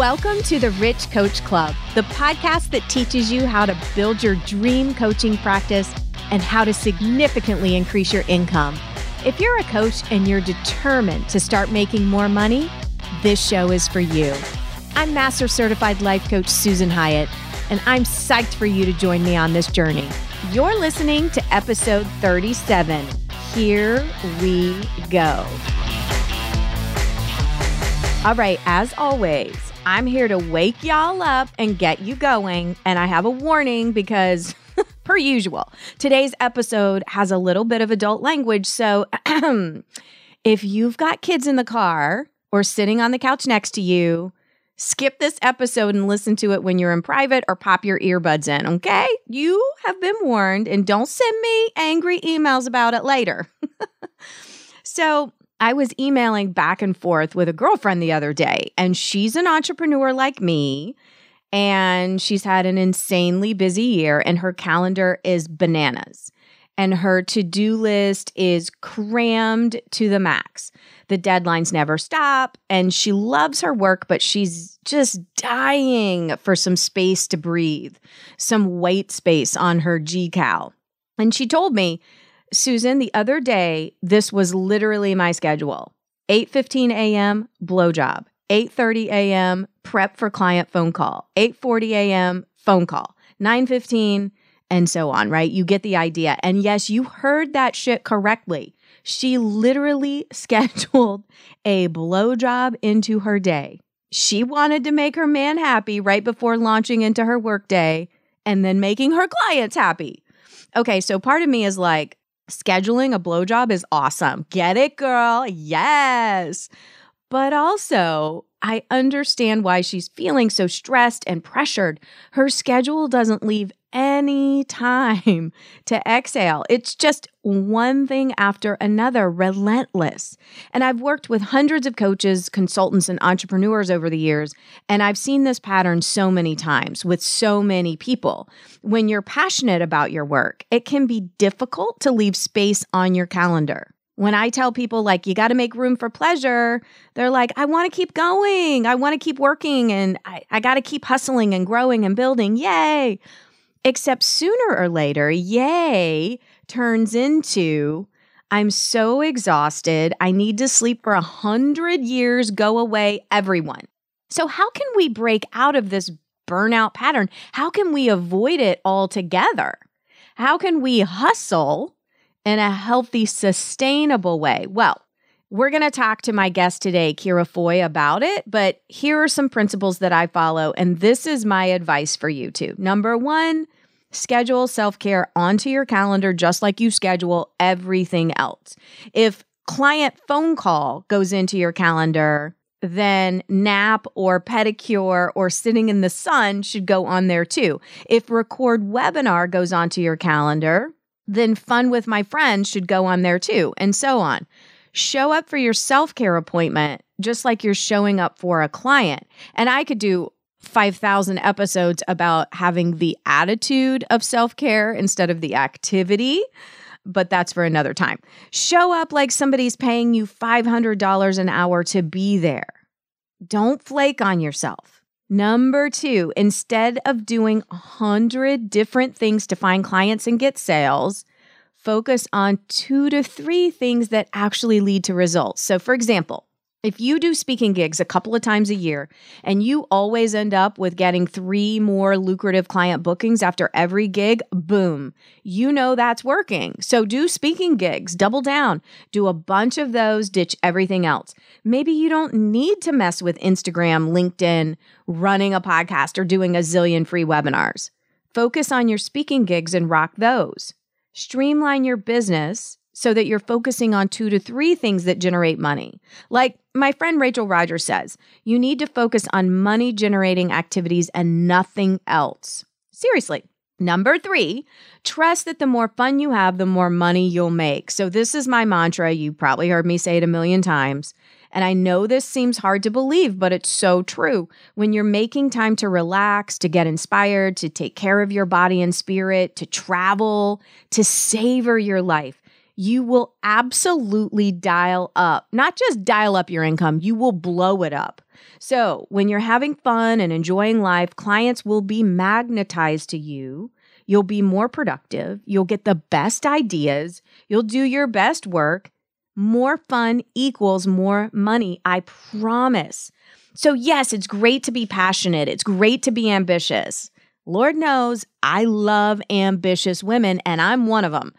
Welcome to the Rich Coach Club, the podcast that teaches you how to build your dream coaching practice and how to significantly increase your income. If you're a coach and you're determined to start making more money, this show is for you. I'm Master Certified Life Coach Susan Hyatt, and I'm psyched for you to join me on this journey. You're listening to episode 37. Here we go. All right, as always, I'm here to wake y'all up and get you going. And I have a warning because, per usual, today's episode has a little bit of adult language. So if you've got kids in the car or sitting on the couch next to you, skip this episode and listen to it when you're in private or pop your earbuds in, okay? You have been warned and don't send me angry emails about it later. so, I was emailing back and forth with a girlfriend the other day, and she's an entrepreneur like me. And she's had an insanely busy year, and her calendar is bananas. And her to do list is crammed to the max. The deadlines never stop, and she loves her work, but she's just dying for some space to breathe, some white space on her G Cal. And she told me Susan, the other day, this was literally my schedule. 8:15 a.m. blowjob. 8:30 a.m. prep for client phone call. 8:40 a.m. phone call. 9:15 and so on, right? You get the idea. And yes, you heard that shit correctly. She literally scheduled a blowjob into her day. She wanted to make her man happy right before launching into her workday and then making her clients happy. Okay, so part of me is like, scheduling a blowjob is awesome. Get it, girl? Yes. But also, I understand why she's feeling so stressed and pressured. Her schedule doesn't leave any time to exhale. It's just one thing after another, relentless. And I've worked with hundreds of coaches, consultants, and entrepreneurs over the years, and I've seen this pattern so many times with so many people. When you're passionate about your work, it can be difficult to leave space on your calendar. When I tell people, like, you got to make room for pleasure, they're like, I want to keep going. I want to keep working and I, I got to keep hustling and growing and building. Yay. Except sooner or later, yay turns into I'm so exhausted. I need to sleep for a hundred years. Go away, everyone. So, how can we break out of this burnout pattern? How can we avoid it altogether? How can we hustle in a healthy, sustainable way? Well, we're going to talk to my guest today, Ciara Foy, about it, but here are some principles that I follow, and this is my advice for you too. Number one, schedule self care onto your calendar just like you schedule everything else. If client phone call goes into your calendar, then nap or pedicure or sitting in the sun should go on there too. If record webinar goes onto your calendar, then fun with my friends should go on there too, and so on. Show up for your self care appointment just like you're showing up for a client. And I could do 5,000 episodes about having the attitude of self care instead of the activity, but that's for another time. Show up like somebody's paying you $500 an hour to be there. Don't flake on yourself. Number two, instead of doing a hundred different things to find clients and get sales, focus on two to three things that actually lead to results. So, for example, if you do speaking gigs a couple of times a year and you always end up with getting three more lucrative client bookings after every gig, boom, you know that's working. So do speaking gigs, double down, do a bunch of those, ditch everything else. Maybe you don't need to mess with Instagram, LinkedIn, running a podcast, or doing a zillion free webinars. Focus on your speaking gigs and rock those. Streamline your business so that you're focusing on two to three things that generate money. Like my friend Rachel Rogers says, you need to focus on money generating activities and nothing else. Seriously. Number three, trust that the more fun you have, the more money you'll make. So, this is my mantra. You probably heard me say it a million times. And I know this seems hard to believe, but it's so true. When you're making time to relax, to get inspired, to take care of your body and spirit, to travel, to savor your life, you will absolutely dial up, not just dial up your income, you will blow it up. So, when you're having fun and enjoying life, clients will be magnetized to you. You'll be more productive. You'll get the best ideas. You'll do your best work. More fun equals more money. I promise. So, yes, it's great to be passionate. It's great to be ambitious. Lord knows I love ambitious women, and I'm one of them.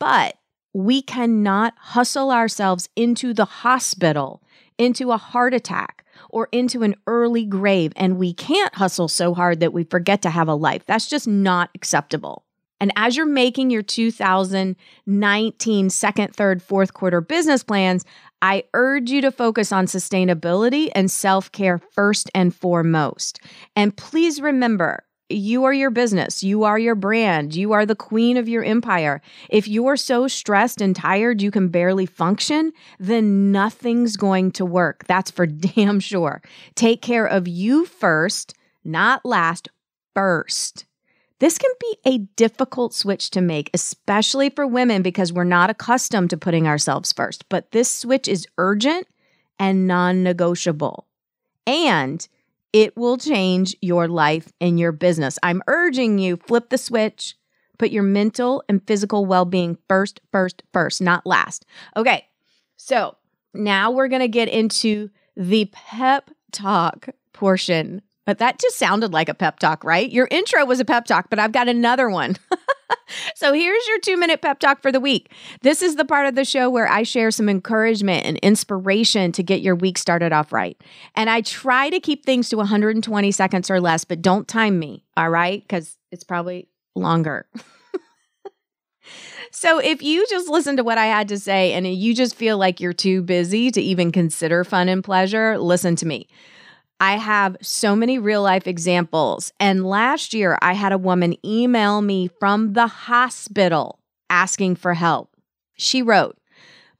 But we cannot hustle ourselves into the hospital, into a heart attack, or into an early grave. And we can't hustle so hard that we forget to have a life. That's just not acceptable. And as you're making your 2019 second, third, fourth quarter business plans, I urge you to focus on sustainability and self care first and foremost. And please remember, you are your business. You are your brand. You are the queen of your empire. If you're so stressed and tired you can barely function, then nothing's going to work. That's for damn sure. Take care of you first, not last, first. This can be a difficult switch to make, especially for women because we're not accustomed to putting ourselves first. But this switch is urgent and non negotiable. And it will change your life and your business. I'm urging you flip the switch, put your mental and physical well-being first, first, first, not last. Okay. So, now we're to get into the pep talk portion. But that just sounded like a pep talk, right? Your intro was a pep talk, but I've got another one. so here's your two minute pep talk for the week. This is the part of the show where I share some encouragement and inspiration to get your week started off right. And I try to keep things to 120 seconds or less, but don't time me, all right? Because it's probably longer. So if you just listen to what I had to say and you just feel like you're too busy to even consider fun and pleasure, listen to me. I have so many real life examples. And last year, I had a woman email me from the hospital asking for help. She wrote,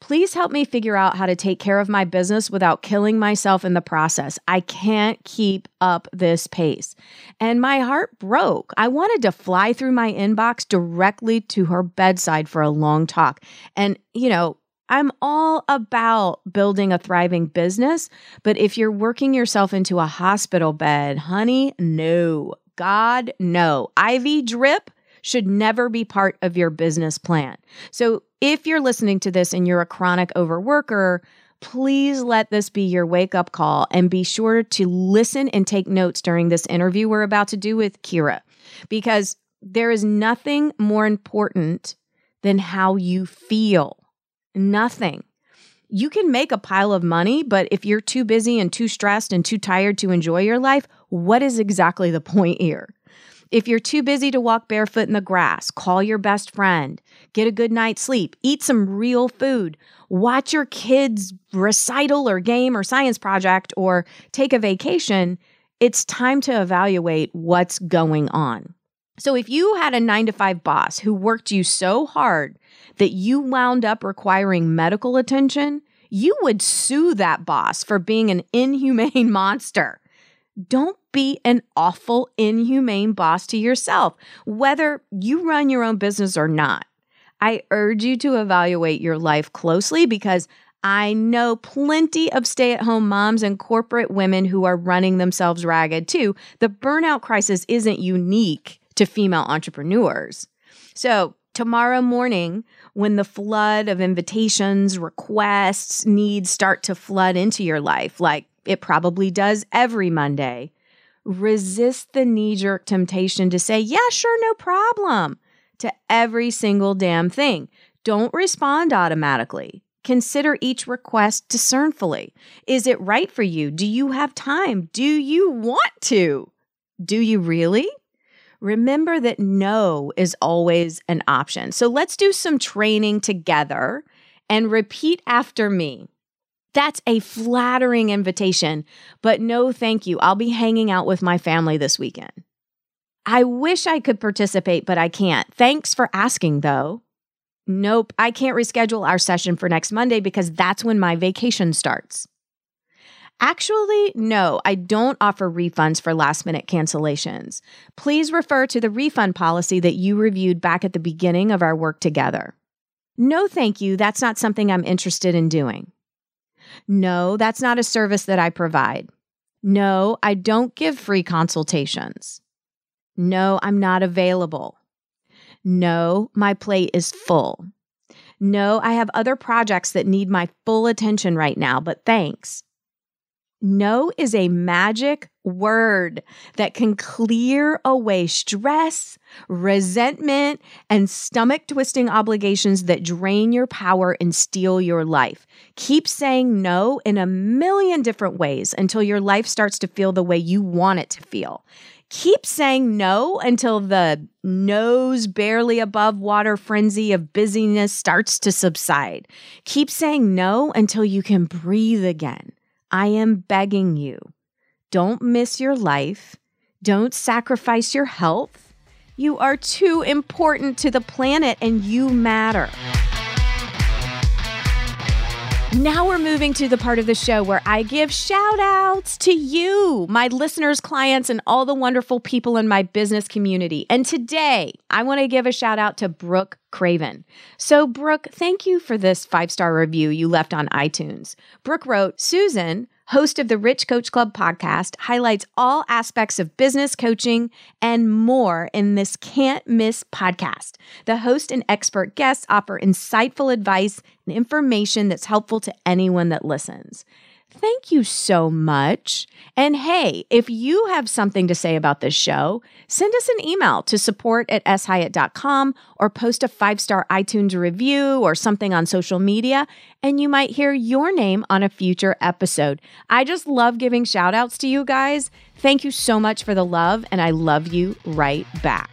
Please help me figure out how to take care of my business without killing myself in the process. I can't keep up this pace. And my heart broke. I wanted to fly through my inbox directly to her bedside for a long talk. And, you know, I'm all about building a thriving business, but if you're working yourself into a hospital bed, honey, no. God, no. IV drip should never be part of your business plan. So if you're listening to this and you're a chronic overworker, please let this be your wake up call and be sure to listen and take notes during this interview we're about to do with Ciara because there is nothing more important than how you feel. Nothing. You can make a pile of money, but if you're too busy and too stressed and too tired to enjoy your life, what is exactly the point here? If you're too busy to walk barefoot in the grass, call your best friend, get a good night's sleep, eat some real food, watch your kids' recital or game or science project, or take a vacation, it's time to evaluate what's going on. So, if you had a nine to five boss who worked you so hard that you wound up requiring medical attention, you would sue that boss for being an inhumane monster. Don't be an awful, inhumane boss to yourself, whether you run your own business or not. I urge you to evaluate your life closely because I know plenty of stay at home moms and corporate women who are running themselves ragged too. The burnout crisis isn't unique to female entrepreneurs. So, tomorrow morning, when the flood of invitations, requests, needs start to flood into your life, like it probably does every Monday, resist the knee jerk temptation to say, yeah, sure, no problem to every single damn thing. Don't respond automatically. Consider each request discernfully. Is it right for you? Do you have time? Do you want to? Do you really? Remember that no is always an option. So let's do some training together and repeat after me. That's a flattering invitation, but no thank you. I'll be hanging out with my family this weekend. I wish I could participate, but I can't. Thanks for asking, though. Nope, I can't reschedule our session for next Monday because that's when my vacation starts. Actually, no, I don't offer refunds for last minute cancellations. Please refer to the refund policy that you reviewed back at the beginning of our work together. No, thank you. That's not something I'm interested in doing. No, that's not a service that I provide. No, I don't give free consultations. No, I'm not available. No, my plate is full. No, I have other projects that need my full attention right now, but thanks. No is a magic word that can clear away stress, resentment, and stomach twisting obligations that drain your power and steal your life. Keep saying no in a million different ways until your life starts to feel the way you want it to feel. Keep saying no until the nose barely above water frenzy of busyness starts to subside. Keep saying no until you can breathe again. I am begging you. Don't miss your life. Don't sacrifice your health. You are too important to the planet and you matter. Now we're moving to the part of the show where I give shout outs to you, my listeners, clients, and all the wonderful people in my business community. And today I want to give a shout out to Brooke Craven. So, Brooke, thank you for this five star review you left on iTunes. Brooke wrote, Susan, host of the Rich Coach Club podcast, highlights all aspects of business coaching and more in this can't miss podcast. The host and expert guests offer insightful advice and information that's helpful to anyone that listens. Thank you so much. And hey, if you have something to say about this show, send us an email to support at shyatt.com or post a five star iTunes review or something on social media, and you might hear your name on a future episode. I just love giving shout outs to you guys. Thank you so much for the love, and I love you right back.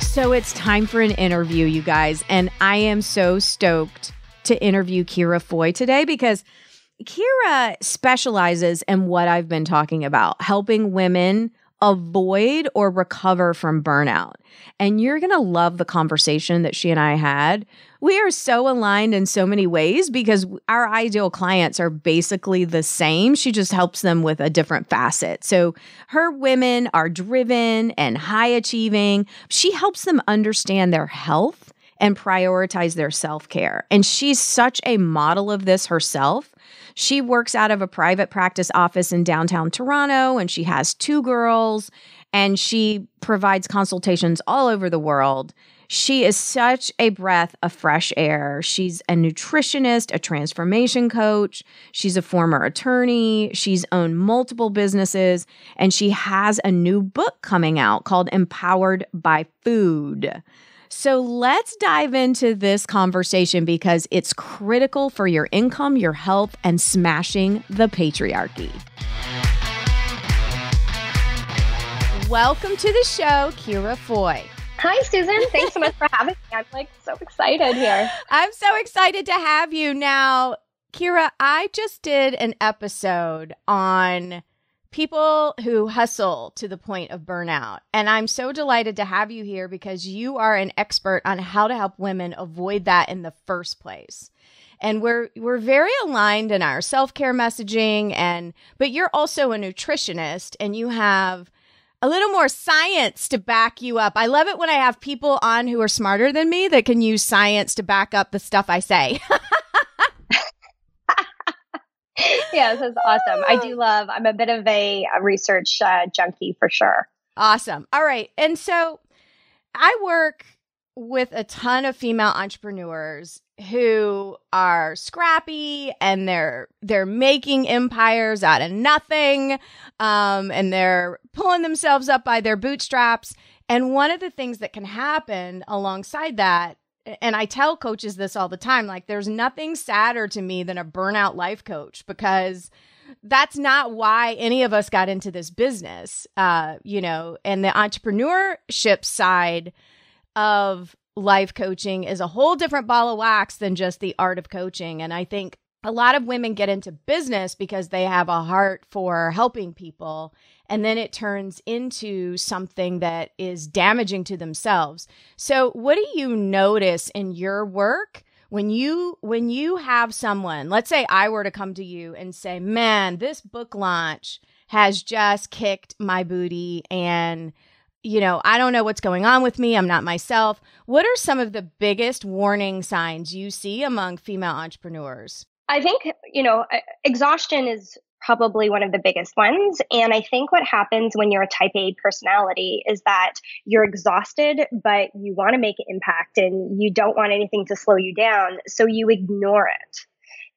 So it's time for an interview, you guys, and I am so stoked to interview Ciara Foy today because Ciara specializes in what I've been talking about, helping women avoid or recover from burnout. And you're going to love the conversation that she and I had. We are so aligned in so many ways because our ideal clients are basically the same. She just helps them with a different facet. So her women are driven and high achieving. She helps them understand their health and prioritize their self care. And she's such a model of this herself. She works out of a private practice office in downtown Toronto and she has two girls and she provides consultations all over the world. She is such a breath of fresh air. She's a nutritionist, a transformation coach. She's a former attorney. She's owned multiple businesses, and she has a new book coming out called Empowered by Food. So let's dive into this conversation because it's critical for your income, your health, and smashing the patriarchy. Welcome to the show, Ciara Foy. Hi, Susan. Thanks so much for having me. I'm like so excited here. I'm so excited to have you. Now, Ciara, I just did an episode on people who hustle to the point of burnout. And I'm so delighted to have you here because you are an expert on how to help women avoid that in the first place. And we're we're very aligned in our self-care messaging and but you're also a nutritionist and you have a little more science to back you up. I love it when I have people on who are smarter than me that can use science to back up the stuff I say. yes, that's awesome. I do love, I'm a bit of a, a research uh, junkie for sure. Awesome. All right. And so I work with a ton of female entrepreneurs who are scrappy and they're they're making empires out of nothing um, and they're pulling themselves up by their bootstraps and one of the things that can happen alongside that and I tell coaches this all the time like there's nothing sadder to me than a burnout life coach because that's not why any of us got into this business uh you know and the entrepreneurship side of life coaching is a whole different ball of wax than just the art of coaching. And I think a lot of women get into business because they have a heart for helping people and then it turns into something that is damaging to themselves. So, what do you notice in your work when you when you have someone, let's say I were to come to you and say, "Man, this book launch has just kicked my booty and you know, I don't know what's going on with me. I'm not myself. What are some of the biggest warning signs you see among female entrepreneurs? I think, you know, exhaustion is probably one of the biggest ones. And I think what happens when you're a type A personality is that you're exhausted, but you want to make an impact and you don't want anything to slow you down. So you ignore it.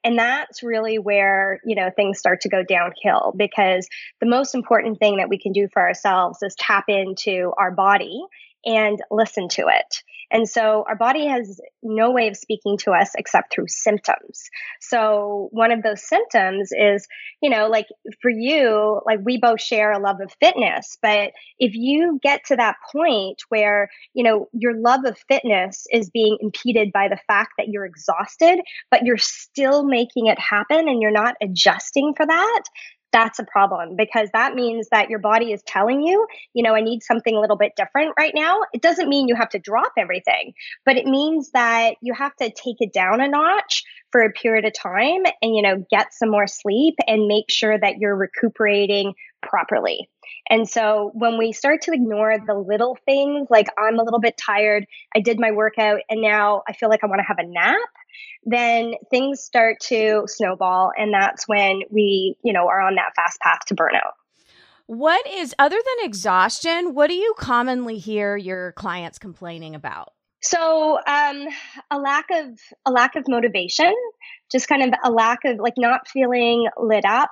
And that's really where, you know, things start to go downhill because the most important thing that we can do for ourselves is tap into our body and listen to it. And so our body has no way of speaking to us except through symptoms. So one of those symptoms is, you know, like for you, like we both share a love of fitness, but if you get to that point where, you know, your love of fitness is being impeded by the fact that you're exhausted, but you're still making it happen and you're not adjusting for that, that's a problem because that means that your body is telling you, you know, I need something a little bit different right now. It doesn't mean you have to drop everything, but it means that you have to take it down a notch for a period of time and, you know, get some more sleep and make sure that you're recuperating properly. And so when we start to ignore the little things, like I'm a little bit tired, I did my workout, and now I feel like I want to have a nap, then things start to snowball. And that's when we, you know, are on that fast path to burnout. What is, other than exhaustion, what do you commonly hear your clients complaining about? So, um, a lack of a lack of motivation, just kind of a lack of like not feeling lit up,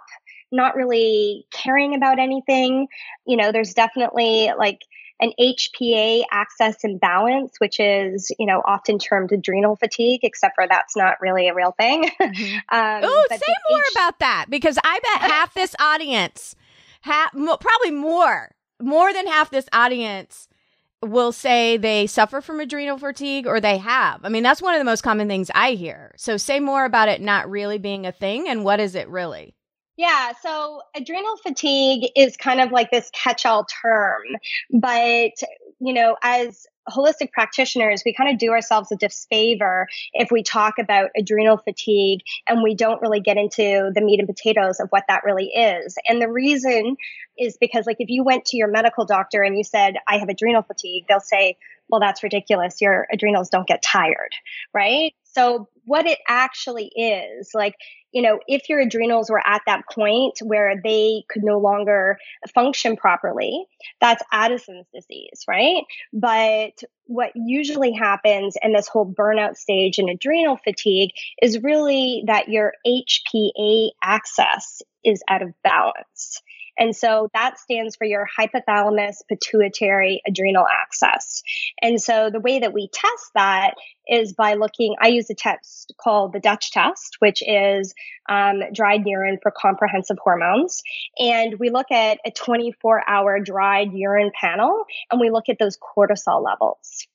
not really caring about anything. You know, there's definitely like an HPA axis imbalance, which is, you know, often termed adrenal fatigue, except for that's not really a real thing. Mm-hmm. um, oh, say more H- about that because I bet half this audience, half, probably more, more than half this audience will say they suffer from adrenal fatigue or they have. I mean, that's one of the most common things I hear. So say more about it not really being a thing and what is it really? Yeah, so adrenal fatigue is kind of like this catch all term, but you know, as holistic practitioners, we kind of do ourselves a disfavor if we talk about adrenal fatigue and we don't really get into the meat and potatoes of what that really is. And the reason is because, like, if you went to your medical doctor and you said, I have adrenal fatigue, they'll say, well, that's ridiculous. Your adrenals don't get tired, right? So, what it actually is, like, you know, if your adrenals were at that point where they could no longer function properly, that's Addison's disease, right? But what usually happens in this whole burnout stage and adrenal fatigue is really that your HPA axis is out of balance. And so that stands for your hypothalamus pituitary adrenal axis. And so the way that we test that is by looking, I use a test called the Dutch test, which is um, dried urine for comprehensive hormones. And we look at a 24 hour dried urine panel and we look at those cortisol levels.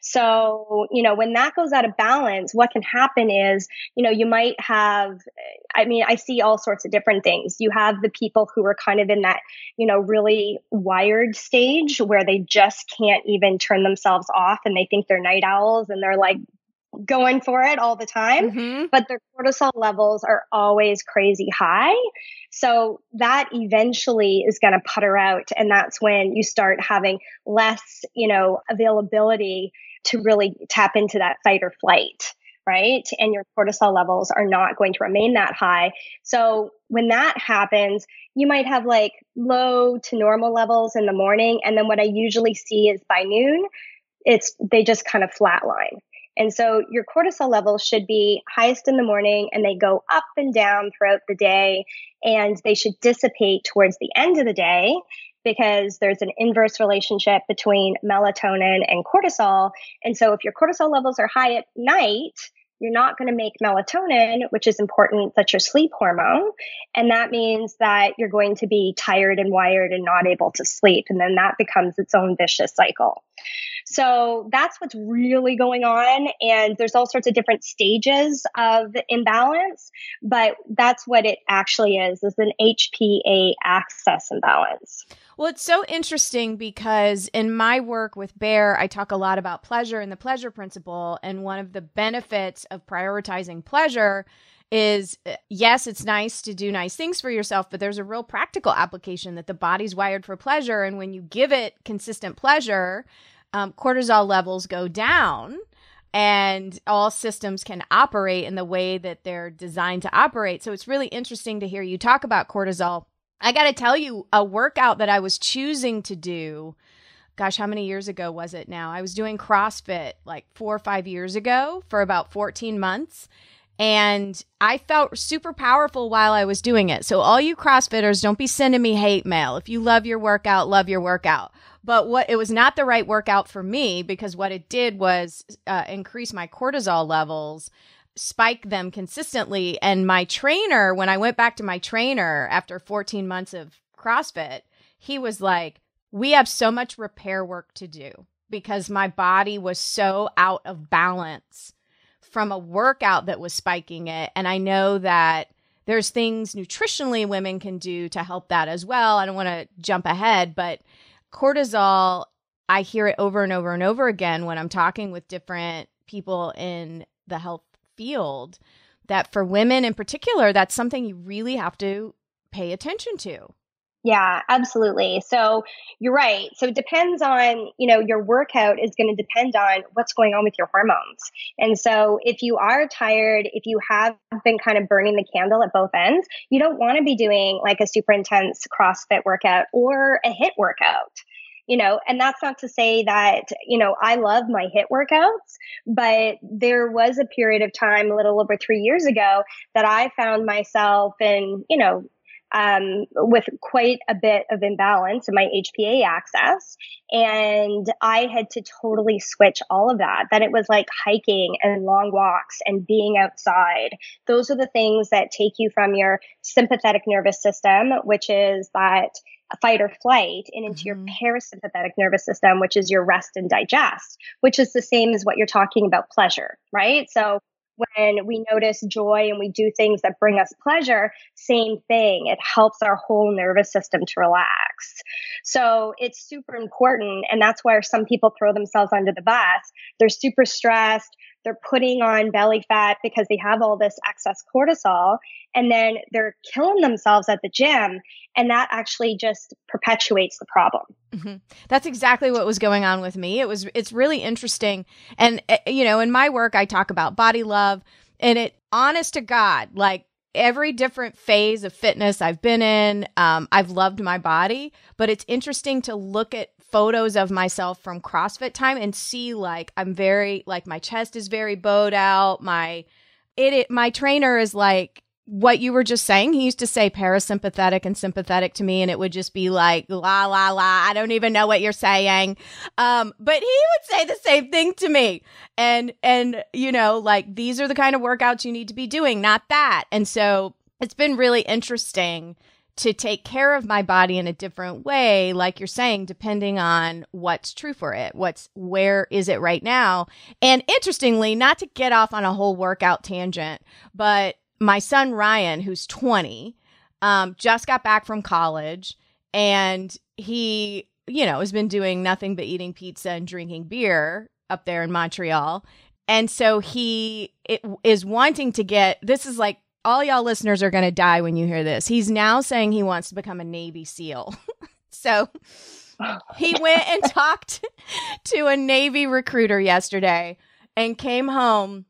So, you know, when that goes out of balance, what can happen is, you know, you might have, I mean, I see all sorts of different things. You have the people who are kind of in that, you know, really wired stage where they just can't even turn themselves off and they think they're night owls and they're like going for it all the time, mm-hmm. but their cortisol levels are always crazy high. So that eventually is going to putter out. And that's when you start having less, you know, availability to really tap into that fight or flight. Right. And your cortisol levels are not going to remain that high. So when that happens, you might have like low to normal levels in the morning. And then what I usually see is by noon, it's they just kind of flatline. And so your cortisol levels should be highest in the morning and they go up and down throughout the day and they should dissipate towards the end of the day because there's an inverse relationship between melatonin and cortisol. And so if your cortisol levels are high at night, you're not going to make melatonin, which is important. That's your sleep hormone. And that means that you're going to be tired and wired and not able to sleep. And then that becomes its own vicious cycle. So that's what's really going on. And there's all sorts of different stages of imbalance, but that's what it actually is, is an HPA axis imbalance. Well, it's so interesting because in my work with BARE, I talk a lot about pleasure and the pleasure principle. And one of the benefits of prioritizing pleasure is uh, yes, it's nice to do nice things for yourself, but there's a real practical application that the body's wired for pleasure. And when you give it consistent pleasure, um, cortisol levels go down and all systems can operate in the way that they're designed to operate. So it's really interesting to hear you talk about cortisol. I got to tell you, a workout that I was choosing to do gosh, how many years ago was it now? I was doing CrossFit like four or five years ago for about 14 months. And I felt super powerful while I was doing it. So, all you CrossFitters, don't be sending me hate mail. If you love your workout, love your workout. But what it was not the right workout for me because what it did was uh, increase my cortisol levels, spike them consistently. And my trainer, when I went back to my trainer after 14 months of CrossFit, he was like, We have so much repair work to do because my body was so out of balance from a workout that was spiking it. And I know that there's things nutritionally women can do to help that as well. I don't want to jump ahead, but cortisol, I hear it over and over and over again when I'm talking with different people in the health field that for women in particular, that's something you really have to pay attention to. Yeah, absolutely. So you're right. So it depends on, you know, your workout is going to depend on what's going on with your hormones. And so if you are tired, if you have been kind of burning the candle at both ends, you don't want to be doing like a super intense CrossFit workout or a HIIT workout you know and that's not to say that you know i love my HIIT workouts but there was a period of time a little over three years ago that i found myself in you know um, with quite a bit of imbalance in my HPA axis. And I had to totally switch all of that. That it was like hiking and long walks and being outside. Those are the things that take you from your sympathetic nervous system, which is that fight or flight and into mm-hmm. your parasympathetic nervous system, which is your rest and digest, which is the same as what you're talking about pleasure, right? So when we notice joy and we do things that bring us pleasure, same thing. It helps our whole nervous system to relax. So it's super important. And that's where some people throw themselves under the bus. They're super stressed. They're putting on belly fat because they have all this excess cortisol and then they're killing themselves at the gym and that actually just perpetuates the problem. Mm-hmm. that's exactly what was going on with me. It was it's really interesting. And eh, you know in my work i talk about body love and it honest to god like every different phase of fitness i've been in um, i've loved my body but it's interesting to look at photos of myself from CrossFit time and see like I'm very like my chest is very bowed out. My it, it my trainer is like what you were just saying. He used to say parasympathetic and sympathetic to me, and it would just be like la la la. I don't even know what you're saying. Um, but he would say the same thing to me, and and you know like these are the kind of workouts you need to be doing, not that. And so it's been really interesting to take care of my body in a different way like you're saying depending on what's true for it what's where is it right now? And interestingly not to get off on a whole workout tangent but my son ryan who's 20 um, just got back from college and he you know has been doing nothing but eating pizza and drinking beer up there in montreal. And so he is wanting to get this is like all y'all listeners are going to die when you hear this. He's now saying he wants to become a Navy SEAL. so he went and talked to a Navy recruiter yesterday and came home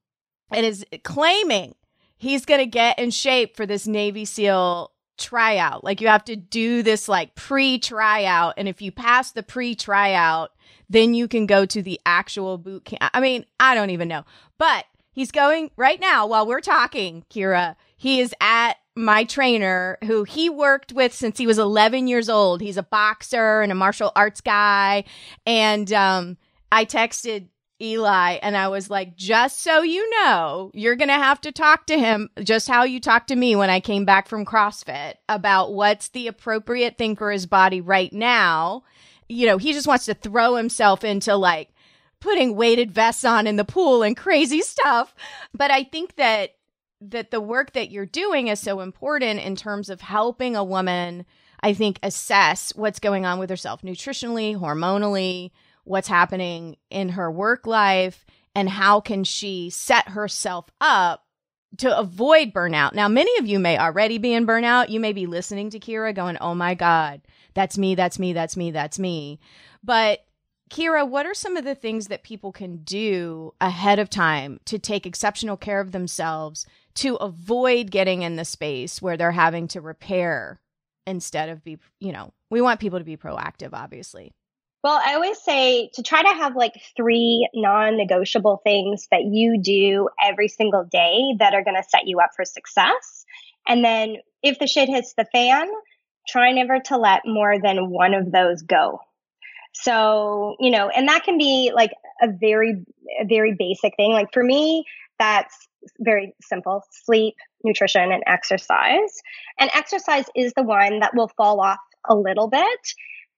and is claiming he's going to get in shape for this Navy SEAL tryout. Like you have to do this like pre tryout. And if you pass the pre tryout, then you can go to the actual boot camp. I mean, I don't even know. But He's going right now while we're talking, Ciara. He is at my trainer who he worked with since he was 11 years old. He's a boxer and a martial arts guy. And um, I texted Eli and I was like, just so you know, you're going to have to talk to him just how you talked to me when I came back from CrossFit about what's the appropriate thing for his body right now. You know, he just wants to throw himself into like putting weighted vests on in the pool and crazy stuff. But I think that that the work that you're doing is so important in terms of helping a woman I think assess what's going on with herself nutritionally, hormonally, what's happening in her work life and how can she set herself up to avoid burnout. Now, many of you may already be in burnout. You may be listening to Ciara going, Oh my God, that's me, that's me, that's me, that's me. But Ciara, what are some of the things that people can do ahead of time to take exceptional care of themselves to avoid getting in the space where they're having to repair instead of be, you know, we want people to be proactive, obviously. Well, I always say to try to have like three non negotiable things that you do every single day that are going to set you up for success. And then if the shit hits the fan, try never to let more than one of those go. So, you know, and that can be like a very, a very basic thing. Like for me, that's very simple sleep, nutrition, and exercise. And exercise is the one that will fall off a little bit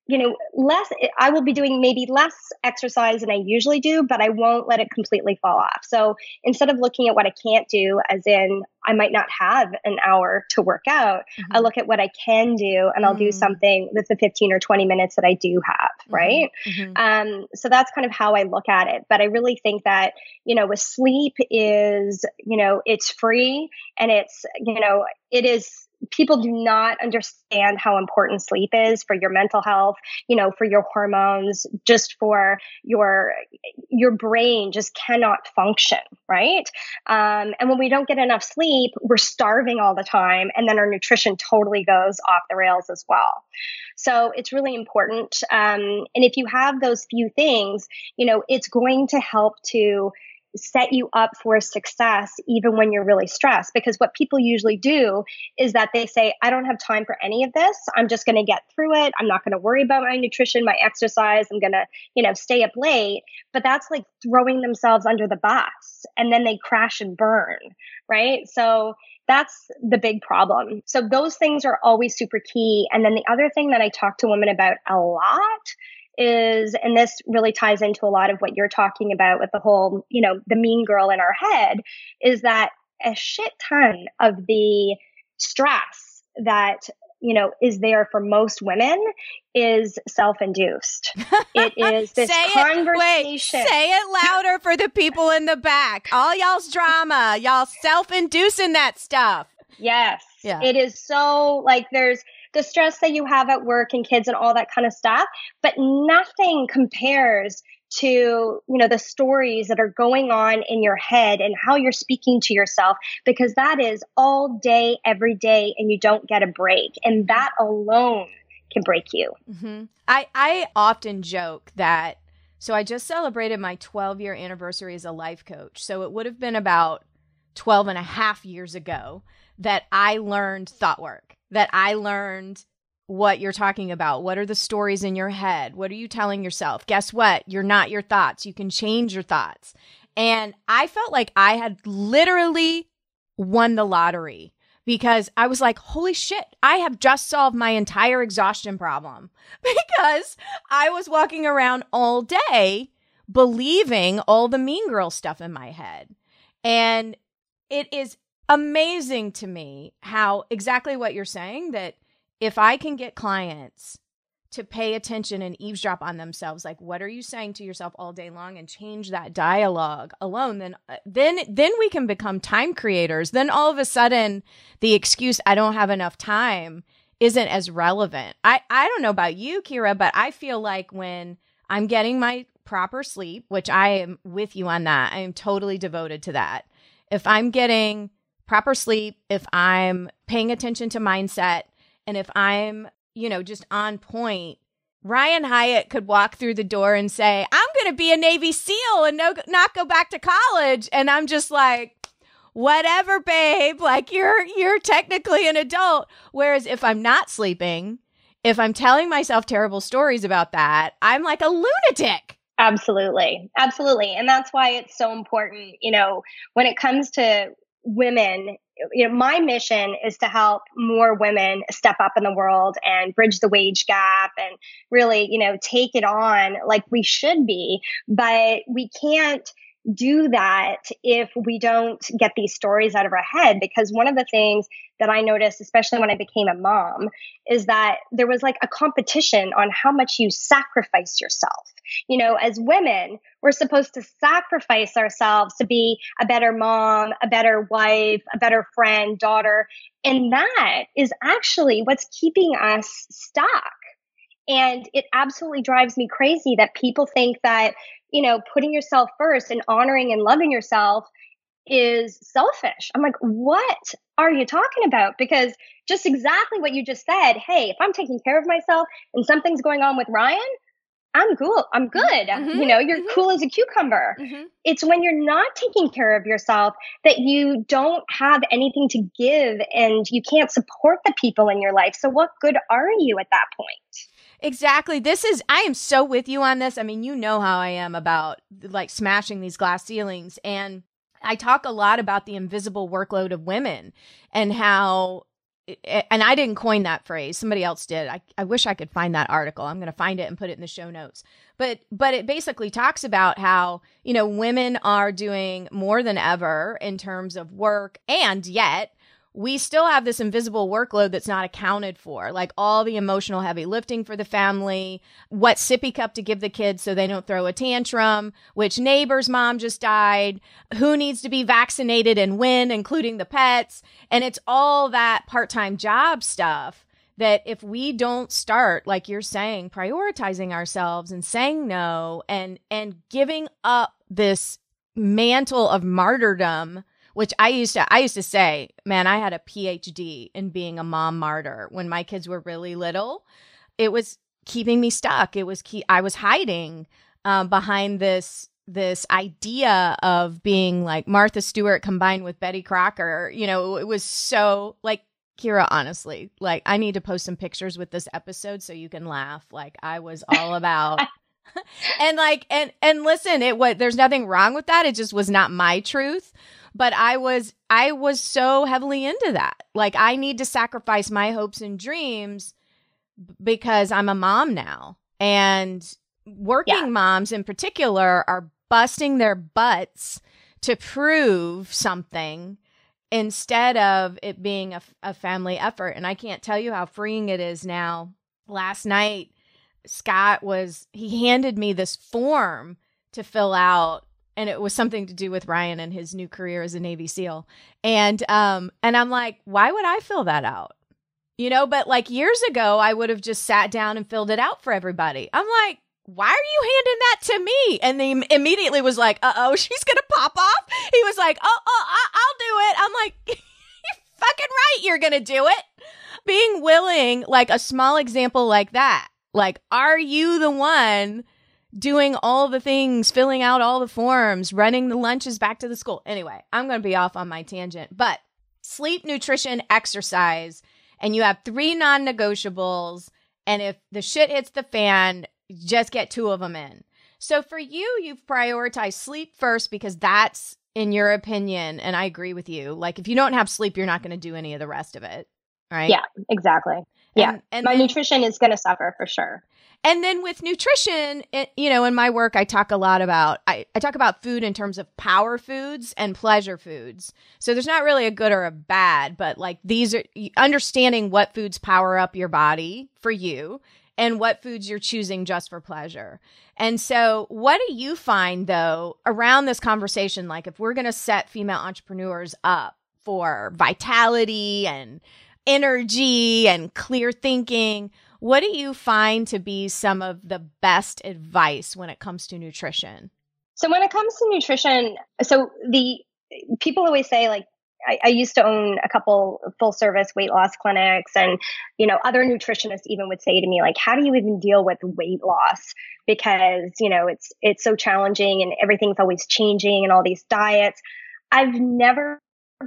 you know, less, I will be doing maybe less exercise than I usually do, but I won't let it completely fall off. So instead of looking at what I can't do, as in I might not have an hour to work out, mm-hmm. I look at what I can do and I'll mm-hmm. do mm. something with the 15 or 20 minutes that I do have. Mm-hmm. Right. Mm-hmm. Um, so that's kind of how I look at it. But I really think that, you know, with sleep is, you know, it's free and it's, you know, it is people do not understand how important sleep is for your mental health, you know, for your hormones, just for your your brain just cannot function, right? Um, and when we don't get enough sleep, we're starving all the time, and then our nutrition totally goes off the rails as well. So it's really important. Um, and if you have those few things, you know, it's going to help to set you up for success even when you're really stressed. Because what people usually do is that they say, I don't have time for any of this. I'm just going to get through it. I'm not going to worry about my nutrition, my exercise. I'm going to, you know, stay up late. But that's like throwing themselves under the bus and then they crash and burn, right? So that's the big problem. So those things are always super key. And then the other thing that I talk to women about a lot is, and this really ties into a lot of what you're talking about with the whole, you know, the mean girl in our head, is that a shit ton of the stress that you know is there for most women is self-induced. It is this say conversation it, wait, say it louder for the people in the back. All y'all's drama y'all self-inducing that stuff. Yes. Yeah. it is so like there's the stress that you have at work and kids and all that kind of stuff. But nothing compares to you know the stories that are going on in your head and how you're speaking to yourself because that is all day every day and you don't get a break and that alone can break you mm-hmm. i i often joke that so i just celebrated my 12 year anniversary as a life coach so it would have been about 12 and a half years ago that i learned thought work that I learned what you're talking about. What are the stories in your head? What are you telling yourself? Guess what? You're not your thoughts. You can change your thoughts. And I felt like I had literally won the lottery because I was like, holy shit, I have just solved my entire exhaustion problem because I was walking around all day believing all the mean girl stuff in my head. And it is amazing to me how exactly what you're saying that if I can get clients to pay attention and eavesdrop on themselves like what are you saying to yourself all day long and change that dialogue alone then uh, then then we can become time creators. Then all of a sudden the excuse I don't have enough time isn't as relevant. I I don't know about you Ciara but I feel like when I'm getting my proper sleep which I am with you on that I am totally devoted to that. If I'm getting proper sleep, if I'm paying attention to mindset, and if I'm, you know, just on point, Ryan Hyatt could walk through the door and say, I'm going to be a Navy SEAL and no, not go back to college. And I'm just like, whatever, babe. Like you're, you're technically an adult. Whereas if I'm not sleeping, if I'm telling myself terrible stories about that, I'm like a lunatic. Absolutely. Absolutely. And that's why it's so important, you know, when it comes to women you know my mission is to help more women step up in the world and bridge the wage gap and really you know take it on like we should be. But we can't do that if we don't get these stories out of our head because one of the things that I noticed especially when I became a mom is that there was like a competition on how much you sacrifice yourself You know, as women, we're supposed to sacrifice ourselves to be a better mom, a better wife, a better friend, daughter. And that is actually what's keeping us stuck. And it absolutely drives me crazy that people think that, you know, putting yourself first and honoring and loving yourself is selfish. I'm like, what are you talking about? Because just exactly what you just said. Hey, if I'm taking care of myself and something's going on with Ryan, I'm cool. I'm mm-hmm. good. Mm-hmm. You know, you're mm-hmm. cool as a cucumber. Mm-hmm. It's when you're not taking care of yourself that you don't have anything to give and you can't support the people in your life. So, what good are you at that point? Exactly. This is, I am so with you on this. I mean, you know how I am about like smashing these glass ceilings. And I talk a lot about the invisible workload of women and how eh, and I didn't coin that phrase. Somebody else did. I, I wish I could find that article. I'm going to find it and put it in the show notes. But but it basically talks about how, you know, women are doing more than ever in terms of work and yet we still have this invisible workload that's not accounted for, like all the emotional heavy lifting for the family, what sippy cup to give the kids so they don't throw a tantrum, which neighbor's mom just died, who needs to be vaccinated and when, including the pets. And it's all that part time job stuff that if we don't start, like you're saying, prioritizing ourselves and saying no and, and giving up this mantle of martyrdom which I used to I used to say, man, I had a PhD in being a mom martyr when my kids were really little. It was keeping me stuck. It was key I was hiding um, behind this this idea of being like Martha Stewart combined with Betty Crocker. You know, it was so like Ciara, honestly, like I need to post some pictures with this episode so you can laugh. Like I was all about and like and and listen, it what there's nothing wrong with that. It just was not my truth but I was I was so heavily into that. Like I need to sacrifice my hopes and dreams because I'm a mom now. And working yeah. moms in particular are busting their butts to prove something instead of it being a, a family effort. And I can't tell you how freeing it is now. Last night, Scott was, he handed me this form to fill out and it was something to do with Ryan and his new career as a Navy SEAL. And um and I'm like, why would I fill that out? You know, but like years ago I would have just sat down and filled it out for everybody. I'm like, why are you handing that to me? And he immediately was like, uh oh, she's gonna pop off. He was like, oh, oh, I'll do it. I'm like, you're fucking right, you're gonna do it. Being willing, like a small example like that. Like, are you the one doing all the things, filling out all the forms, running the lunches back to the school. Anyway, I'm going to be off on my tangent, but sleep, nutrition, exercise, and you have three non negotiables. And if the shit hits the fan, just get two of them in. So for you, you've prioritized sleep first because that's, in your opinion, and I agree with you. Like if you don't have sleep, you're not going to do any of the rest of it. Right. Yeah, exactly. Yeah. And, and my then, nutrition is going to suffer for sure. And then with nutrition, it, you know, in my work, I talk a lot about, I, I talk about food in terms of power foods and pleasure foods. So there's not really a good or a bad, but like these are understanding what foods power up your body for you and what foods you're choosing just for pleasure. And so, what do you find though around this conversation? Like, if we're going to set female entrepreneurs up for vitality and energy and clear thinking, what do you find to be some of the best advice when it comes to nutrition? So when it comes to nutrition, so the people always say like I, I, used to own a couple full service weight loss clinics and you know other nutritionists even would say to me like how do you even deal with weight loss? Because you know it's it's so challenging and everything's always changing and all these diets. I've never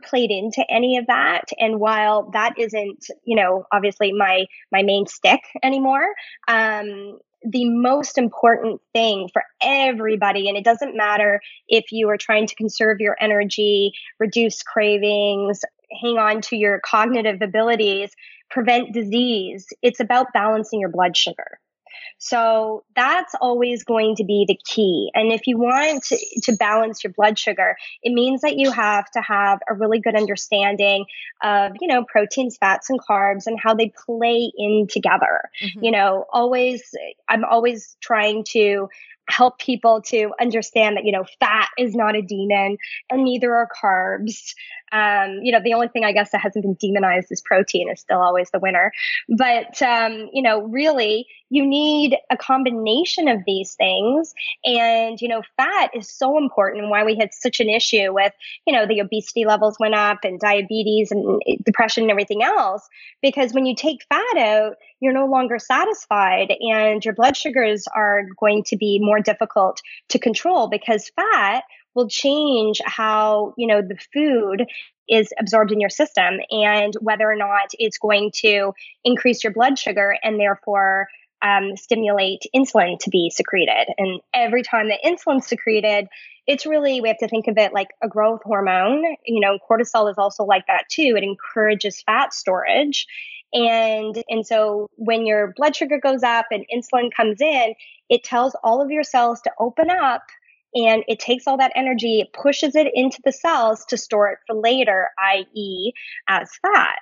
played into any of that. And while that isn't you know obviously my my main stick anymore um the most important thing for everybody and it doesn't matter if you are trying to conserve your energy reduce cravings hang on to your cognitive abilities prevent disease it's about balancing your blood sugar So that's always going to be the key. And if you want to, to balance your blood sugar, it means that you have to have a really good understanding of, you know, proteins, fats, and carbs and how they play in together. Mm-hmm. You know, always, I'm always trying to help people to understand that you know fat is not a demon and neither are carbs um, you know the only thing i guess that hasn't been demonized is protein is still always the winner. But um, you know really you need a combination of these things. And you know fat is so important and why we had such an issue with you know the obesity levels went up and diabetes and depression and everything else. Because when you take fat out you're no longer satisfied and your blood sugars are going to be more difficult to control because fat will change how, you know, the food is absorbed in your system and whether or not it's going to increase your blood sugar and therefore um, stimulate insulin to be secreted. And every time that insulin's secreted, it's really, we have to think of it like a growth hormone. You know, cortisol is also like that too. It encourages fat storage. And, and so when your blood sugar goes up and insulin comes in, it tells all of your cells to open up and it takes all that energy, it pushes it into the cells to store it for later, i.e., as fat.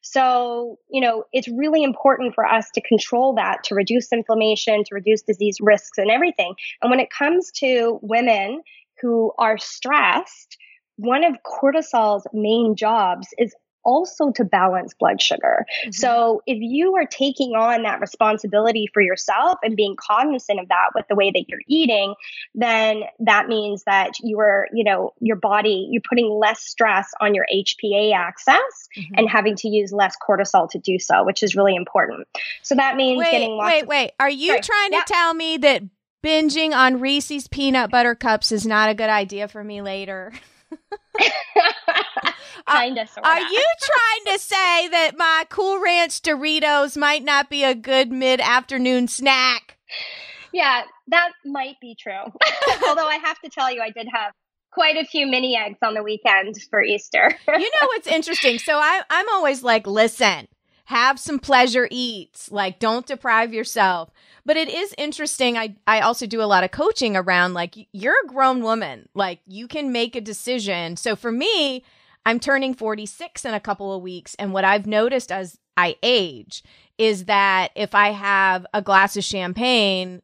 So, you know, it's really important for us to control that, to reduce inflammation, to reduce disease risks and everything. And when it comes to women who are stressed, one of cortisol's main jobs is also to balance blood sugar. Mm-hmm. So if you are taking on that responsibility for yourself and being cognizant of that with the way that you're eating, then that means that you are, you know, your body, you're putting less stress on your HPA axis mm-hmm. and having to use less cortisol to do so, which is really important. So that means wait, getting Wait, of- wait. Are you Sorry. trying to tell me that binging on Reese's peanut butter cups is not a good idea for me later? kind of. Are you trying to say that my Cool Ranch Doritos might not be a good mid-afternoon snack? Yeah, that might be true. Although I have to tell you, I did have quite a few mini eggs on the weekend for Easter. you know what's interesting? So I, I'm always like, listen, have some pleasure eats. Like, don't deprive yourself. But it is interesting. I, I also do a lot of coaching around like, you're a grown woman. Like, you can make a decision. So for me, I'm turning 46 in a couple of weeks. And what I've noticed as I age is that if I have a glass of champagne,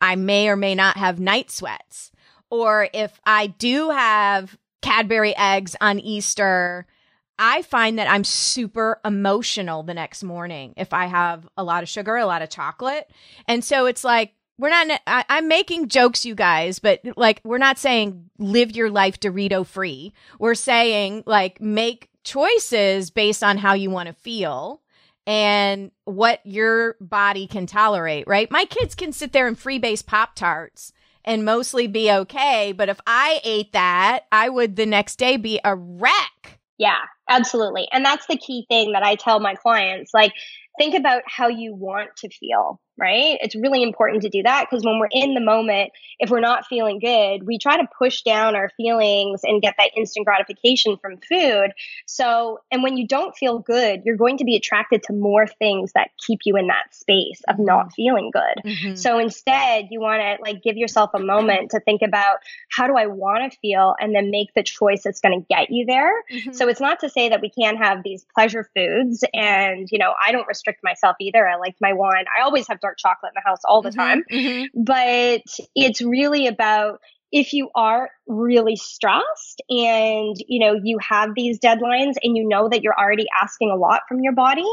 I may or may not have night sweats. Or if I do have Cadbury eggs on Easter, I find that I'm super emotional the next morning if I have a lot of sugar, a lot of chocolate. And so it's like, we're not I, am making jokes you guys but like we're not saying live your life dorito free. We're saying like make choices based on how you want to feel and what your body can tolerate right? My kids can sit there and freebase pop tarts and mostly be okay but if i ate that i would the next day be a wreck. Yeah absolutely. And that's the key thing that i tell my clients like think about how you want to feel right? It's really important to do that because when we're in the moment, if we're not feeling good, we try to push down our feelings and get that instant gratification from food. So, and when you don't feel good, you're going to be attracted to more things that keep you in that space of not mm-hmm. feeling good. Mm-hmm. So instead, you want to like give yourself a moment to think about how do I want to feel and then make the choice that's going to get you there. Mm-hmm. So it's not to say that we can't have these pleasure foods and, you know, I don't restrict myself either. I like my wine. I always have dark chocolate in the house all the mm-hmm, time. Mm-hmm. But it's really about if you are really stressed and you know you have these deadlines and you know that you're already asking a lot from your body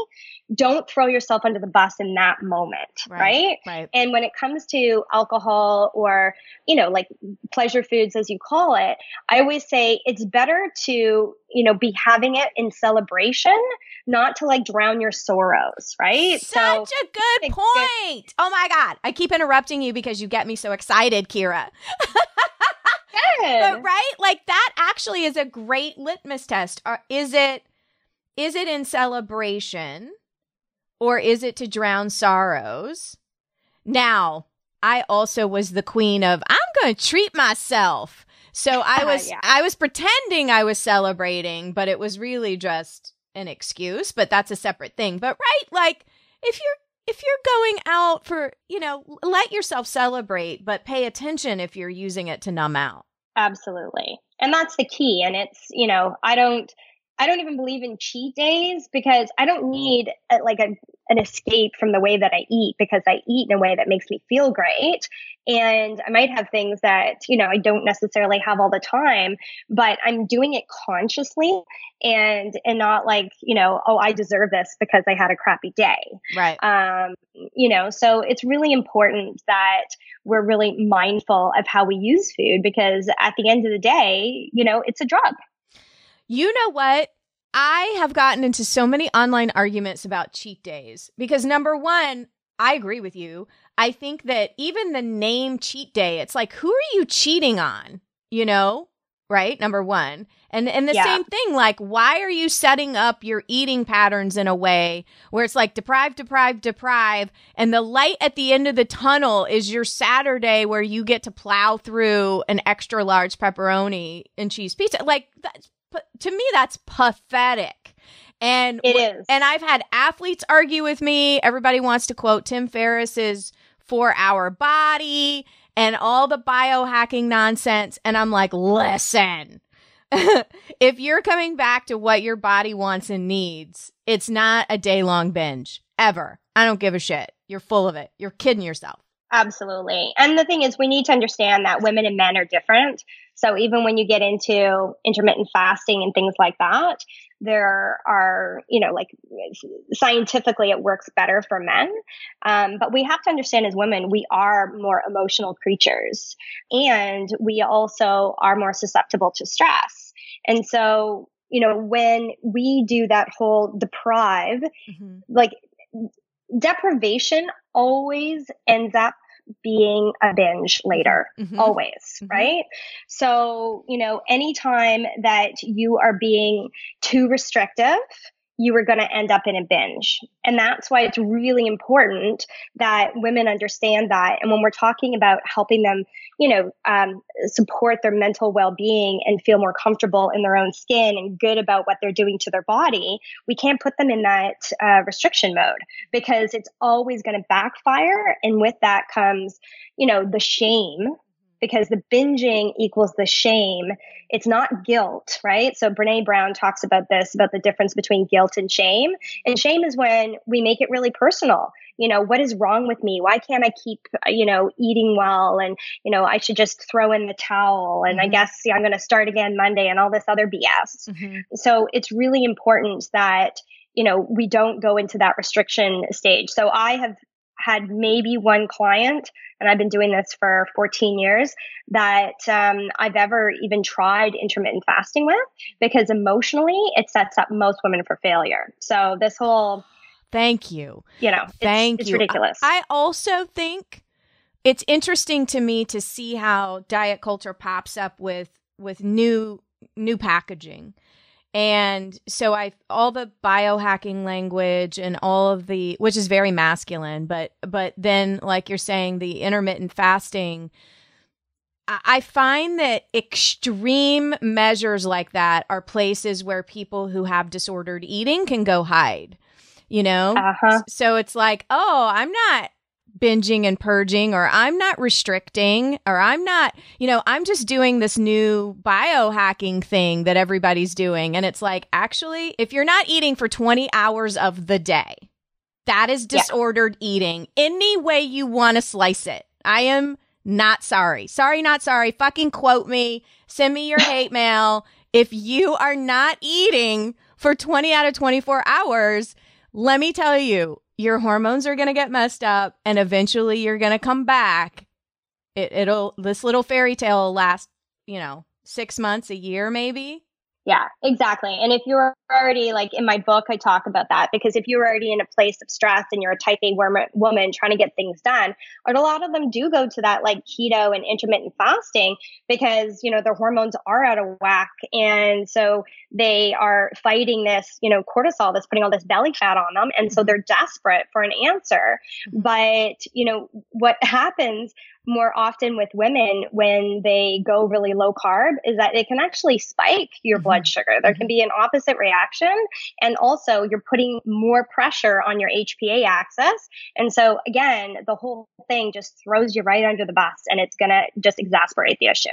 don't throw yourself under the bus in that moment right, right? right. And when it comes to alcohol or you know like pleasure foods as you call it i always say it's better to you know be having it in celebration not to like drown your sorrows right? Such so, a good point. Oh my god. I keep interrupting you because you get me so excited Ciara but right like that actually is a great litmus test is it is it in celebration or is it to drown sorrows? Now, I also was the queen of I'm going to treat myself. So I was yeah. I was pretending I was celebrating, but it was really just an excuse, but that's a separate thing. But right, like if you're if you're going out for, you know, let yourself celebrate, but pay attention if you're using it to numb out. Absolutely. And that's the key. And it's, you know, I don't, I don't even believe in cheat days because I don't need a, like a, an escape from the way that I eat because I eat in a way that makes me feel great. And I might have things that, you know, I don't necessarily have all the time, but I'm doing it consciously and, and not like, you know, oh, I deserve this because I had a crappy day. Right. Um, you know, so it's really important that we're really mindful of how we use food because at the end of the day, you know, it's a drug. You know what? I have gotten into so many online arguments about cheat days because number one, I agree with you. I think that even the name cheat day, it's like, who are you cheating on? You know, right? Number one. And and the yeah. same thing, like, why are you setting up your eating patterns in a way where it's like deprive, deprive, deprive, and the light at the end of the tunnel is your Saturday where you get to plow through an extra large pepperoni and cheese pizza? Like, that's to me that's pathetic. And it is. And I've had athletes argue with me. Everybody wants to quote Tim Ferriss's 4-hour body and all the biohacking nonsense and I'm like, "Listen. if you're coming back to what your body wants and needs, it's not a day-long binge ever. I don't give a shit. You're full of it. You're kidding yourself. Absolutely. And the thing is, we need to understand that women and men are different. So even when you get into intermittent fasting and things like that, there are, you know, like scientifically it works better for men. Um, but we have to understand as women, we are more emotional creatures and we also are more susceptible to stress. And so, you know, when we do that whole deprive, mm-hmm. like deprivation always ends up being a binge later, mm-hmm. always, mm-hmm. right? So, you know, anytime that you are being too restrictive, you were going to end up in a binge. And that's why it's really important that women understand that. And when we're talking about helping them, you know, um, support their mental well being and feel more comfortable in their own skin and good about what they're doing to their body, we can't put them in that uh, restriction mode because it's always going to backfire. And with that comes, you know, the shame because the binging equals the shame. It's not guilt, right? So Brene Brown talks about this, about the difference between guilt and shame. And shame is when we make it really personal. You know, what is wrong with me? Why can't I keep, you know, eating well? And, you know, I should just throw in the towel. And mm-hmm. I guess yeah, I'm going to start again Monday and all this other BS. Mm-hmm. So it's really important that, you know, we don't go into that restriction stage. So I have had maybe one client, and I've been doing this for 14 years, that um, I've ever even tried intermittent fasting with because emotionally it sets up most women for failure. So this whole. Thank you. You know, thank it's, you. Ridiculous. I, I also think it's interesting to me to see how diet culture pops up with with new new packaging and so I all the biohacking language and all of the which is very masculine, but but then like you're saying the intermittent fasting I find that extreme measures like that are places where people who have disordered eating can go hide. You know? Uh-huh. So it's like, "Oh, I'm not binging and purging or I'm not restricting or I'm not, you know, I'm just doing this new biohacking thing that everybody's doing. And it's like, actually, if you're not eating for 20 hours of the day, that is disordered yeah. eating any way you want to slice it. I am not sorry. Sorry, not sorry. Fucking quote me. Send me your hate mail. If you are not eating for 20 out of 24 hours, let me tell you, your hormones are going to get messed up and eventually you're going to come back. It, it'll, this little fairy tale will last, you know, six months, a year, maybe. Yeah, exactly. And if you're already like in my book, I talk about that because if you're already in a place of stress and you're a type A woman trying to get things done, and a lot of them do go to that like keto and intermittent fasting because, you know, their hormones are out of whack. And so they are fighting this, you know, cortisol that's putting all this belly fat on them. And so mm-hmm. they're desperate for an answer. Mm-hmm. But, you know, what happens more often with women when they go really low carb is that it can actually spike your blood mm-hmm. sugar. There can mm-hmm. be an opposite reaction. And also, you're putting more pressure on your HPA axis. And so, again, the whole thing just throws you right under the bus and it's going to just exasperate the issue.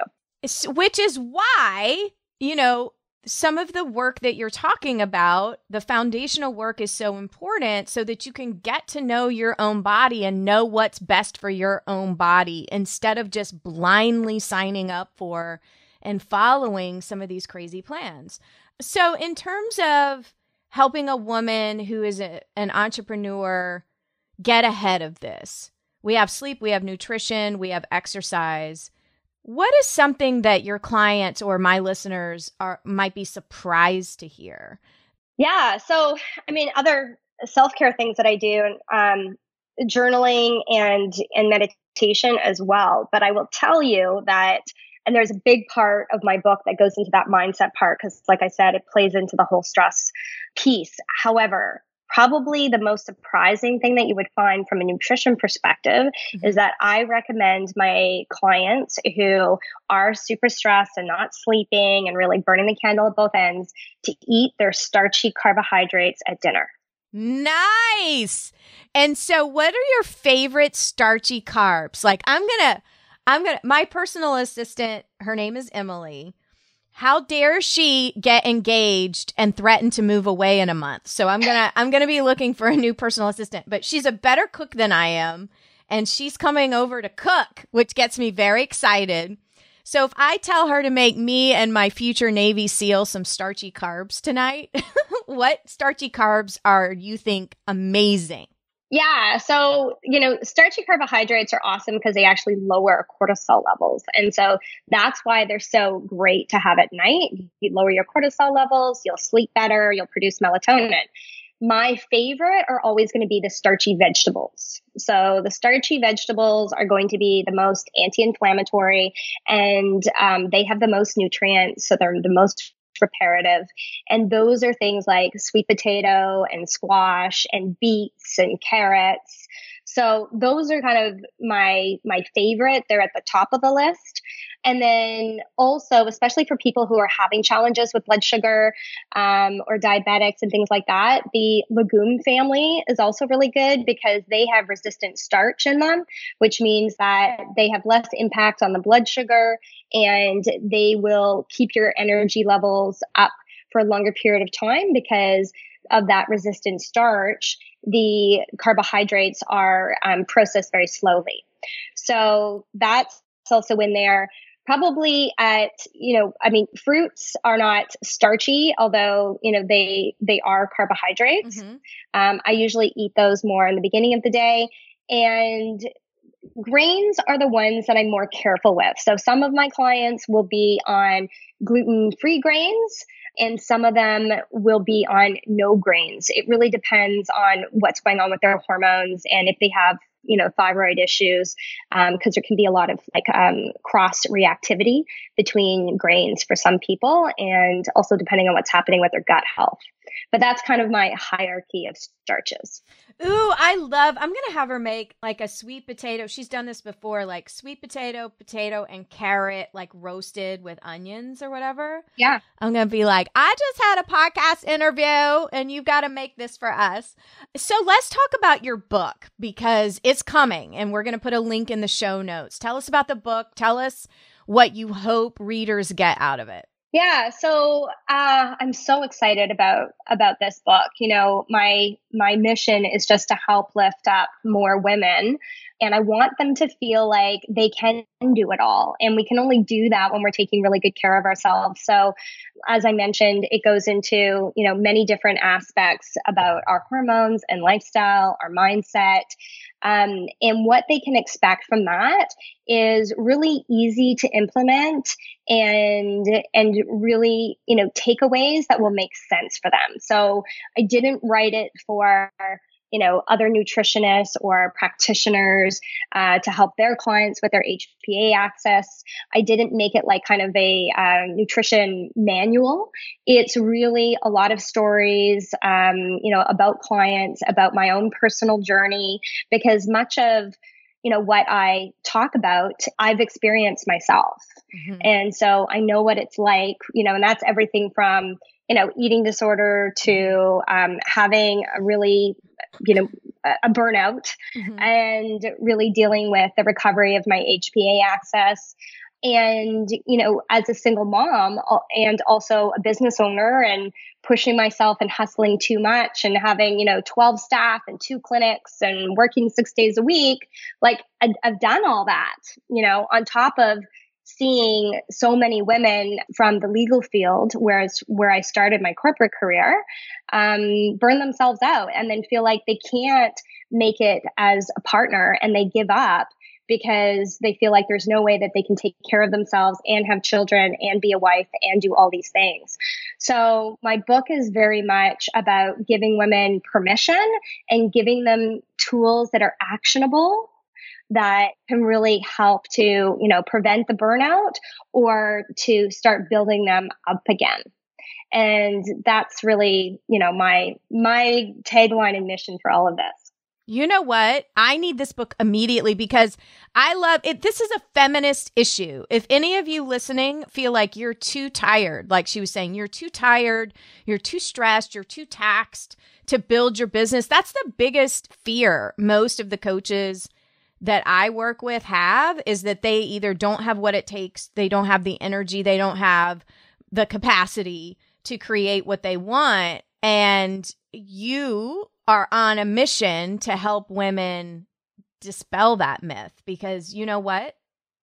Which is why, you know, some of the work that you're talking about, the foundational work is so important so that you can get to know your own body and know what's best for your own body instead of just blindly signing up for and following some of these crazy plans. So, in terms of helping a woman who is a, an entrepreneur get ahead of this, we have sleep, we have nutrition, we have exercise. What is something that your clients or my listeners are might be surprised to hear? Yeah, so I mean, other self care things that I do, um, journaling and and meditation as well. But I will tell you that, and there's a big part of my book that goes into that mindset part because, like I said, it plays into the whole stress piece. However, probably the most surprising thing that you would find from a nutrition perspective mm-hmm. is that I recommend my clients who are super stressed and not sleeping and really burning the candle at both ends to eat their starchy carbohydrates at dinner. Nice. And so what are your favorite starchy carbs? Like I'm going to I'm going to my personal assistant, her name is Emily how dare she get engaged and threaten to move away in a month? So i'm gonna i'm gonna be looking for a new personal assistant but she's a better cook than i am and she's coming over to cook which gets me very excited. So if i tell her to make me and my future navy seal some starchy carbs tonight what starchy carbs are you think amazing yeah. So, you know, starchy carbohydrates are awesome because they actually lower cortisol levels. And so that's why they're so great to have at night. You lower your cortisol levels, you'll sleep better, you'll produce melatonin. My favorite are always going to be the starchy vegetables. So the starchy vegetables are going to be the most anti-inflammatory and um, they have the most nutrients. So they're the most reparative. And those are things like sweet potato and squash and beets and carrots. So those are kind of my my favorite. They're at the top of the list. And then also, especially for people who are having challenges with blood sugar um, or diabetics and things like that, the legume family is also really good because they have resistant starch in them, which means that they have less impact on the blood sugar and they will keep your energy levels up for a longer period of time because of that resistant starch, the carbohydrates are um, processed very slowly. So that's also in there probably at you know i mean fruits are not starchy although you know they they are carbohydrates. Mm-hmm. um, i usually eat those more in the beginning of the day. And grains are the ones that i'm more careful with. So some of my clients will be on gluten free grains and some of them will be on no grains. It really depends on what's going on with their hormones and if they have you know thyroid issues because um, there can be a lot of like um, cross reactivity between grains for some people and also depending on what's happening with their gut health but that's kind of my hierarchy of starches Ooh, I love. I'm gonna have her make like a sweet potato. She's done this before, like sweet potato, potato, and carrot, like roasted with onions or whatever. Yeah. I'm gonna be like, I just had a podcast interview, and you've got to make this for us. So let's talk about your book because it's coming, and we're gonna put a link in the show notes. Tell us about the book. Tell us what you hope readers get out of it. Yeah, so uh, I'm so excited about about this book. You know, my my mission is just to help lift up more women, and I want them to feel like they can do it all. And we can only do that when we're taking really good care of ourselves. So, as I mentioned, it goes into you know many different aspects about our hormones and lifestyle, our mindset, um, and what they can expect from that is really easy to implement and and really you know takeaways that will make sense for them. So I didn't write it for you know other nutritionists or practitioners uh, to help their clients with their HPA axis. I didn't make it like kind of a uh, nutrition manual. It's really a lot of stories, um, you know, about clients, about my own personal journey, because much of you know, what I talk about, I've experienced myself. Mm-hmm. And so I know what it's like, you know, and that's everything from, you know, eating disorder to um, having a really, you know, a burnout mm-hmm. and really dealing with the recovery of my HPA axis and you know as a single mom and also a business owner and pushing myself and hustling too much and having you know 12 staff and two clinics and working six days a week like i've done all that you know on top of seeing so many women from the legal field whereas where i started my corporate career um, burn themselves out and then feel like they can't make it as a partner and they give up because they feel like there's no way that they can take care of themselves and have children and be a wife and do all these things. So my book is very much about giving women permission and giving them tools that are actionable that can really help to, you know, prevent the burnout or to start building them up again. And that's really, you know, my my tagline and mission for all of this. You know what? I need this book immediately because I love it. This is a feminist issue. If any of you listening feel like you're too tired, like she was saying, you're too tired, you're too stressed, you're too taxed to build your business, that's the biggest fear most of the coaches that I work with have is that they either don't have what it takes, they don't have the energy, they don't have the capacity to create what they want. And you are on a mission to help women dispel that myth because you know what?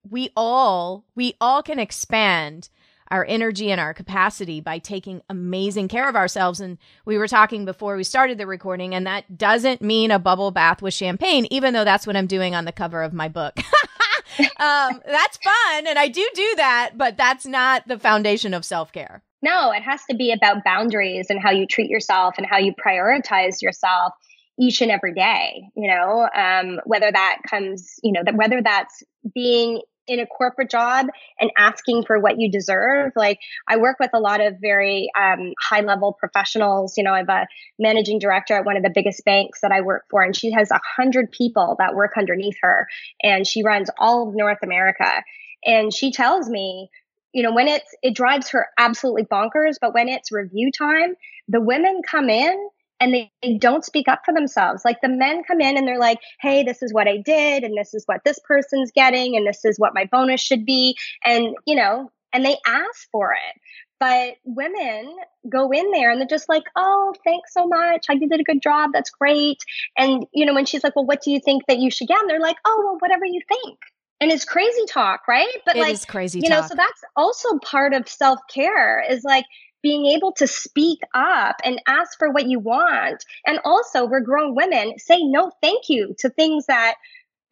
We all we all can expand our energy and our capacity by taking amazing care of ourselves and we were talking before we started the recording and that doesn't mean a bubble bath with champagne even though that's what I'm doing on the cover of my book. um, that's fun and I do do that, but that's not the foundation of self-care. No, it has to be about boundaries and how you treat yourself and how you prioritize yourself each and every day, you know, um, whether that comes, you know, that whether that's being in a corporate job and asking for what you deserve. Like I work with a lot of very um, high level professionals. You know, I have a managing director at one of the biggest banks that I work for, and she has a hundred people that work underneath her, and she runs all of North America. And she tells me, you know, when it's, it drives her absolutely bonkers, but when it's review time, the women come in and they, they, don't speak up for themselves. Like the men come in and they're like, hey, this is what I did, and this is what this person's getting, and this is what my bonus should be. And, you know, and they ask for it. But women go in there and they're just like, oh, thanks so much. I did a good job. That's great. And, you know, when she's like, well, what do you think that you should get? And they're like, oh, well, whatever you think and it's crazy talk, right? But it like crazy, you talk. know, so that's also part of self care is like being able to speak up and ask for what you want, and also we're grown women say no, thank you to things that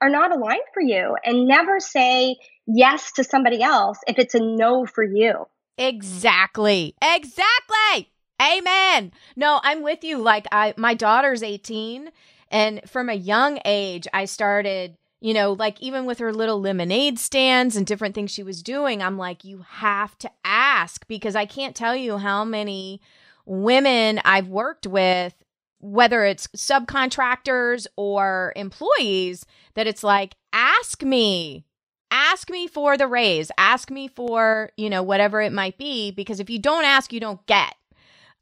are not aligned for you, and never say yes to somebody else if it's a no for you. Exactly. Exactly. Amen. No, I'm with you. Like I my daughter's 18 and from a young age I started you know, like even with her little lemonade stands and different things she was doing, I'm like, you have to ask because I can't tell you how many women I've worked with, whether it's subcontractors or employees, that it's like, ask me, ask me for the raise, ask me for, you know, whatever it might be, because if you don't ask, you don't get.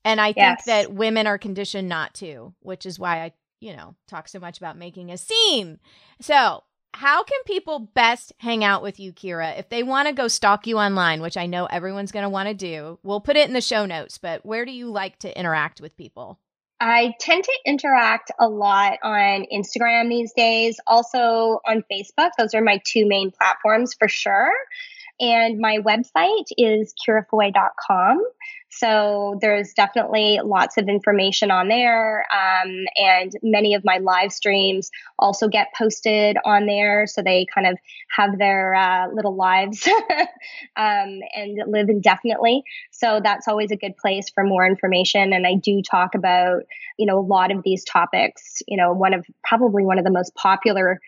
And I yes. think that women are conditioned not to, which is why I you know, talk so much about making a scene. So, how can people best hang out with you, Ciara? If they want to go stalk you online, which I know everyone's going to want to do, we'll put it in the show notes, but where do you like to interact with people? I tend to interact a lot on Instagram these days, also on Facebook. Those are my two main platforms for sure. And my website is ciarafoy.com. So there's definitely lots of information on there. Um, and many of my live streams also get posted on there. So they kind of have their uh, little lives um, and live indefinitely. So that's always a good place for more information. And I do talk about, you know, a lot of these topics. You know, one of probably one of the most popular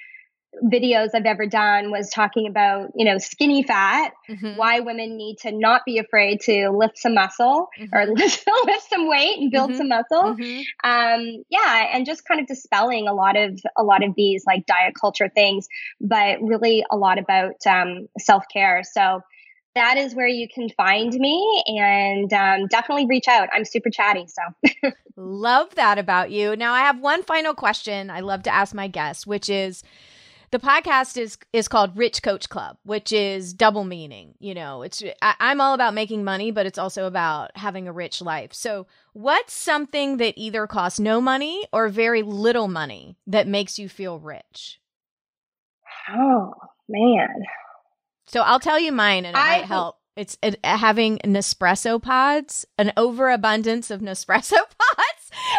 videos I've ever done was talking about, you know, skinny fat, mm-hmm. why women need to not be afraid to lift some muscle mm-hmm. or lift, lift some weight and build mm-hmm. some muscle. Mm-hmm. Um, yeah, and just kind of dispelling a lot of a lot of these like diet culture things, but really a lot about um, self care. So that is where you can find me and um, definitely reach out. I'm super chatty. So love that about you. Now I have one final question I love to ask my guests, which is the podcast is is called Rich Coach Club, which is double meaning. You know, it's I, I'm all about making money, but it's also about having a rich life. So, what's something that either costs no money or very little money that makes you feel rich? Oh man. So I'll tell you mine, and it I, might help. It's it, having Nespresso pods, an overabundance of Nespresso pods,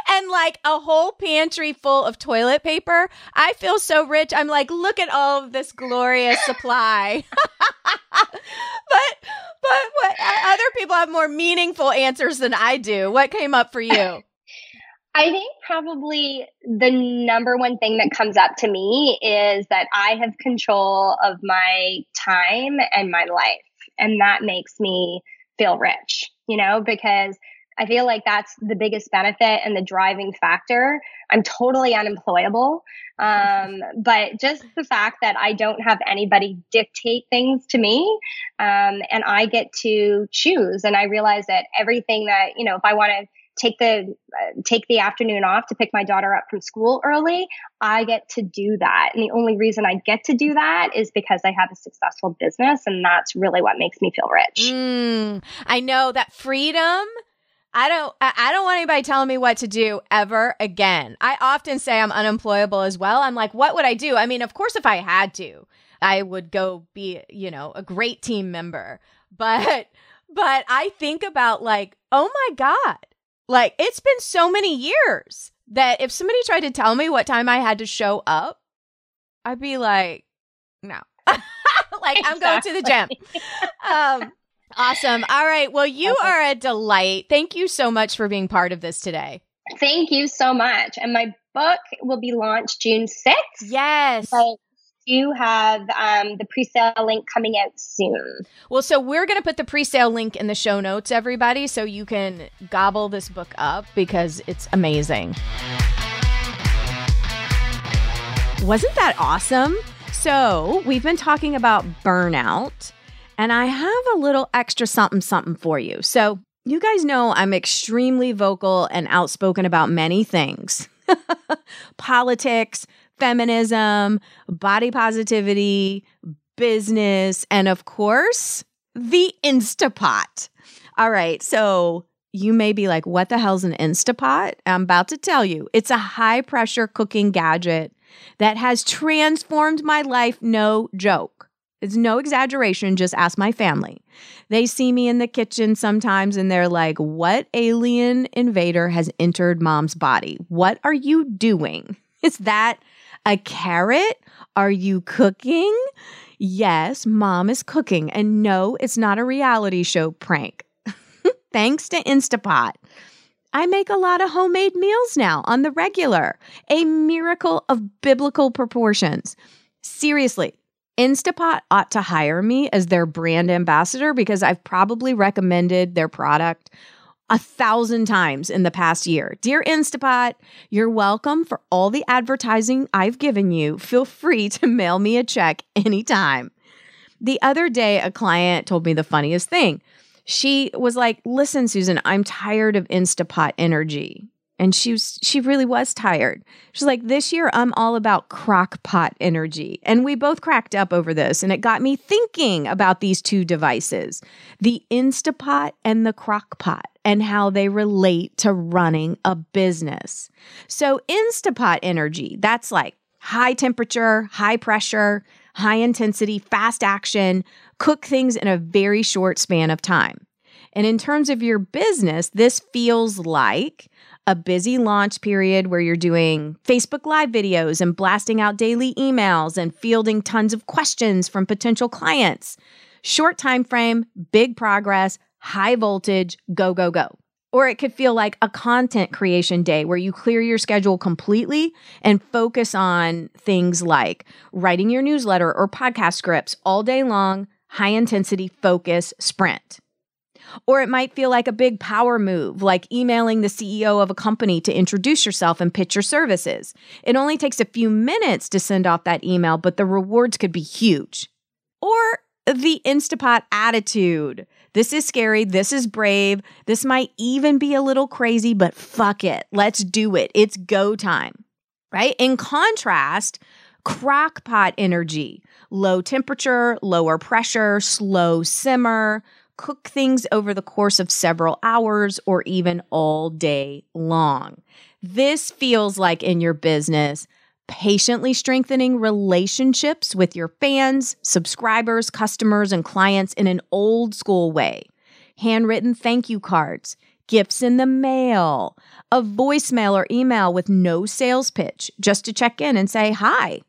and like a whole pantry full of toilet paper. I feel so rich. I'm like, look at all of this glorious supply. but but what other people have more meaningful answers than I do. What came up for you? I think probably the number one thing that comes up to me is that I have control of my time and my life and that makes me feel rich, you know, because I feel like that's the biggest benefit and the driving factor. I'm totally unemployable. Um, but just the fact that I don't have anybody dictate things to me, um, and I get to choose. And I realize that everything that, you know, if I want to take the uh, take the afternoon off to pick my daughter up from school early i get to do that and the only reason i get to do that is because i have a successful business and that's really what makes me feel rich mm, i know that freedom I don't I don't want anybody telling me what to do ever again. I often say I'm unemployable as well. I'm like, what would I do? I mean, of course if I had to, I would go be, you know, a great team member. But but I think about like, oh my God, like it's been so many years that if somebody tried to tell me what time I had to show up, I'd be like, no. like I'm going to the gym. Um, awesome. All right. Well, you okay. are a delight. Thank you so much for being part of this today. Thank you so much. And my book will be launched June 6th. Yes. But do have um, the pre-sale link coming out soon. Well, so we're going to put the pre-sale link in the show notes, everybody, so you can gobble this book up because it's amazing. Wasn't that awesome? So we've been talking about burnout, and I have a little extra something something for you. So you guys know I'm extremely vocal and outspoken about many things. politics, feminism, body positivity, business, and of course, the Instapot. All right, so you may be like, what the hell's an Instapot? I'm about to tell you. It's a high pressure cooking gadget that has transformed my life, no joke. It's no exaggeration, just ask my family. They see me in the kitchen sometimes and they're like, What alien invader has entered mom's body? What are you doing? Is that a carrot? Are you cooking? Yes, mom is cooking. And no, it's not a reality show prank. Thanks to Instapot. I make a lot of homemade meals now on the regular, a miracle of biblical proportions. Seriously, Instapot ought to hire me as their brand ambassador because I've probably recommended their product a thousand times in the past year. Dear Instapot, you're welcome for all the advertising I've given you. Feel free to mail me a check anytime. The other day, a client told me the funniest thing. She was like, Listen, Susan, I'm tired of Instapot energy and she was she really was tired. She's like, "This year I'm all about crock pot energy." And we both cracked up over this and it got me thinking about these two devices, the Instapot and the crock pot and how they relate to running a business. So Instapot energy, that's like high temperature, high pressure, high intensity, fast action, cook things in a very short span of time. And in terms of your business, this feels like a busy launch period where you're doing Facebook Live videos and blasting out daily emails and fielding tons of questions from potential clients. Short time frame, big progress, high voltage, go, go, go. Or it could feel like a content creation day where you clear your schedule completely and focus on things like writing your newsletter or podcast scripts all day long, high intensity focus sprint. Or it might feel like a big power move, like emailing the CEO of a company to introduce yourself and pitch your services. It only takes a few minutes to send off that email, but the rewards could be huge. Or the Instapot attitude. This is scary. This is brave. This might even be a little crazy, but fuck it. Let's do it. It's go time, right? In contrast, crockpot energy, low temperature, lower pressure, slow simmer, cook things over the course of several hours or even all day long. This feels like in your business patiently strengthening relationships with your fans, subscribers, customers, and clients in an old school way. Handwritten thank you cards, gifts in the mail, a voicemail or email with no sales pitch just to check in and say hi.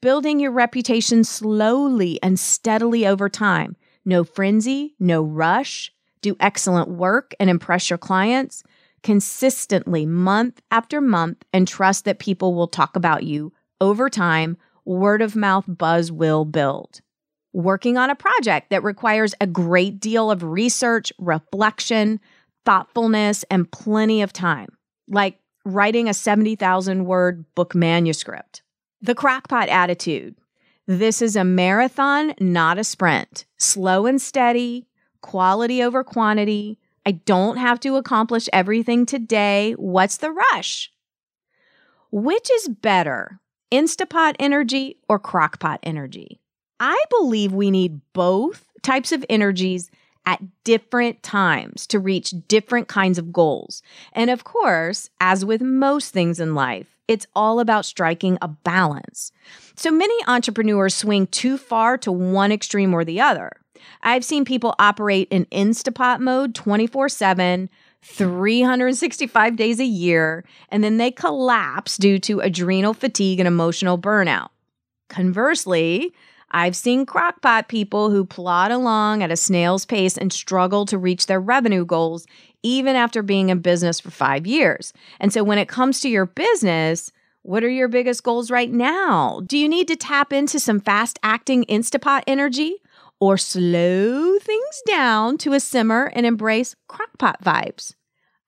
Building your reputation slowly and steadily over time. No frenzy, no rush. Do excellent work and impress your clients consistently month after month and trust that people will talk about you over time. Word of mouth buzz will build. Working on a project that requires a great deal of research, reflection, thoughtfulness, and plenty of time, like writing a 70,000 word book manuscript. The crackpot attitude. This is a marathon, not a sprint. Slow and steady, quality over quantity, I don't have to accomplish everything today. What's the rush? Which is better, Instapot energy or crockpot energy? I believe we need both types of energies at different times to reach different kinds of goals. And of course, as with most things in life, it's all about striking a balance. So many entrepreneurs swing too far to one extreme or the other. I've seen people operate in Instapot mode 24 7, 365 days a year, and then they collapse due to adrenal fatigue and emotional burnout. Conversely, I've seen crockpot people who plod along at a snail's pace and struggle to reach their revenue goals even after being in business for five years. And so when it comes to your business, what are your biggest goals right now? Do you need to tap into some fast acting Instapot energy? or slow things down to a simmer and embrace crockpot vibes?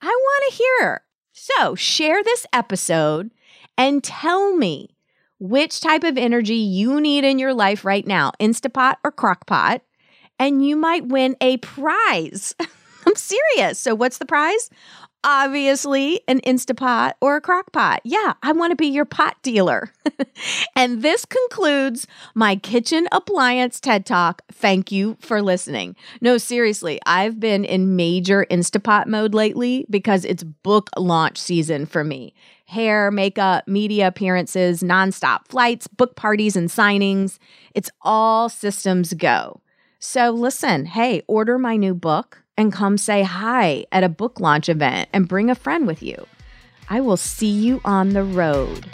I want to hear. So share this episode and tell me which type of energy you need in your life right now, Instapot or Crockpot, and you might win a prize. I'm serious. So, what's the prize? obviously an Instapot or a crock pot. Yeah, I want to be your pot dealer. and this concludes my kitchen appliance TED Talk. Thank you for listening. No, seriously, I've been in major Instapot mode lately because it's book launch season for me. Hair, makeup, media appearances, nonstop flights, book parties, and signings. It's all systems go. So listen, hey, order my new book and come say hi at a book launch event and bring a friend with you. I will see you on the road.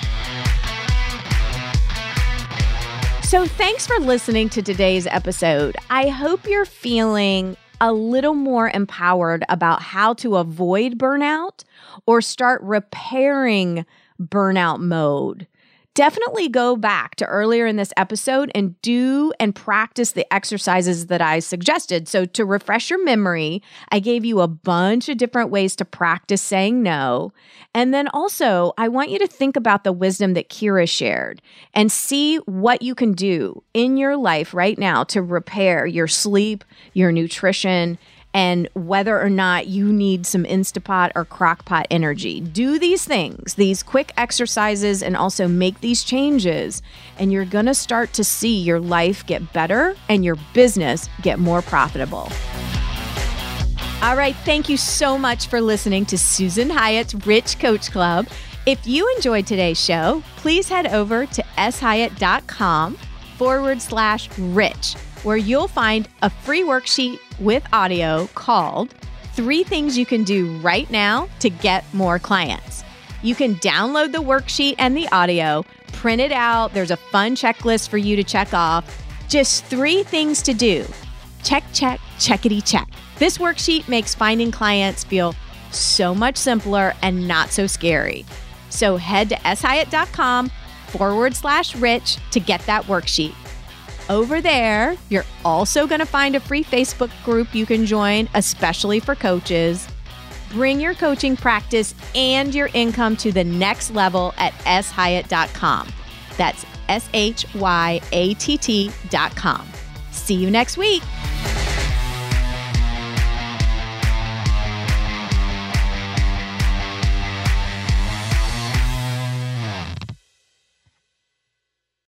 So, thanks for listening to today's episode. I hope you're feeling a little more empowered about how to avoid burnout or start repairing burnout mode definitely go back to earlier in this episode and do and practice the exercises that I suggested. So, to refresh your memory, I gave you a bunch of different ways to practice saying no. And then also, I want you to think about the wisdom that Ciara shared and see what you can do in your life right now to repair your sleep, your nutrition, and whether or not you need some Instapot or Crockpot energy. Do these things, these quick exercises, and also make these changes, and you're gonna start to see your life get better and your business get more profitable. All right, thank you so much for listening to Susan Hyatt's Rich Coach Club. If you enjoyed today's show, please head over to shyatt.com forward slash rich where you'll find a free worksheet with audio called Three Things You Can Do Right Now to Get More Clients. You can download the worksheet and the audio, print it out. There's a fun checklist for you to check off. Just three things to do. Check, check, Checkity check. This worksheet makes finding clients feel so much simpler and not so scary. So head to shyatt.com forward slash rich to get that worksheet. Over there, you're also going to find a free Facebook group you can join, especially for coaches. Bring your coaching practice and your income to the next level at shyatt.com. That's S H Y A T T.com. See you next week.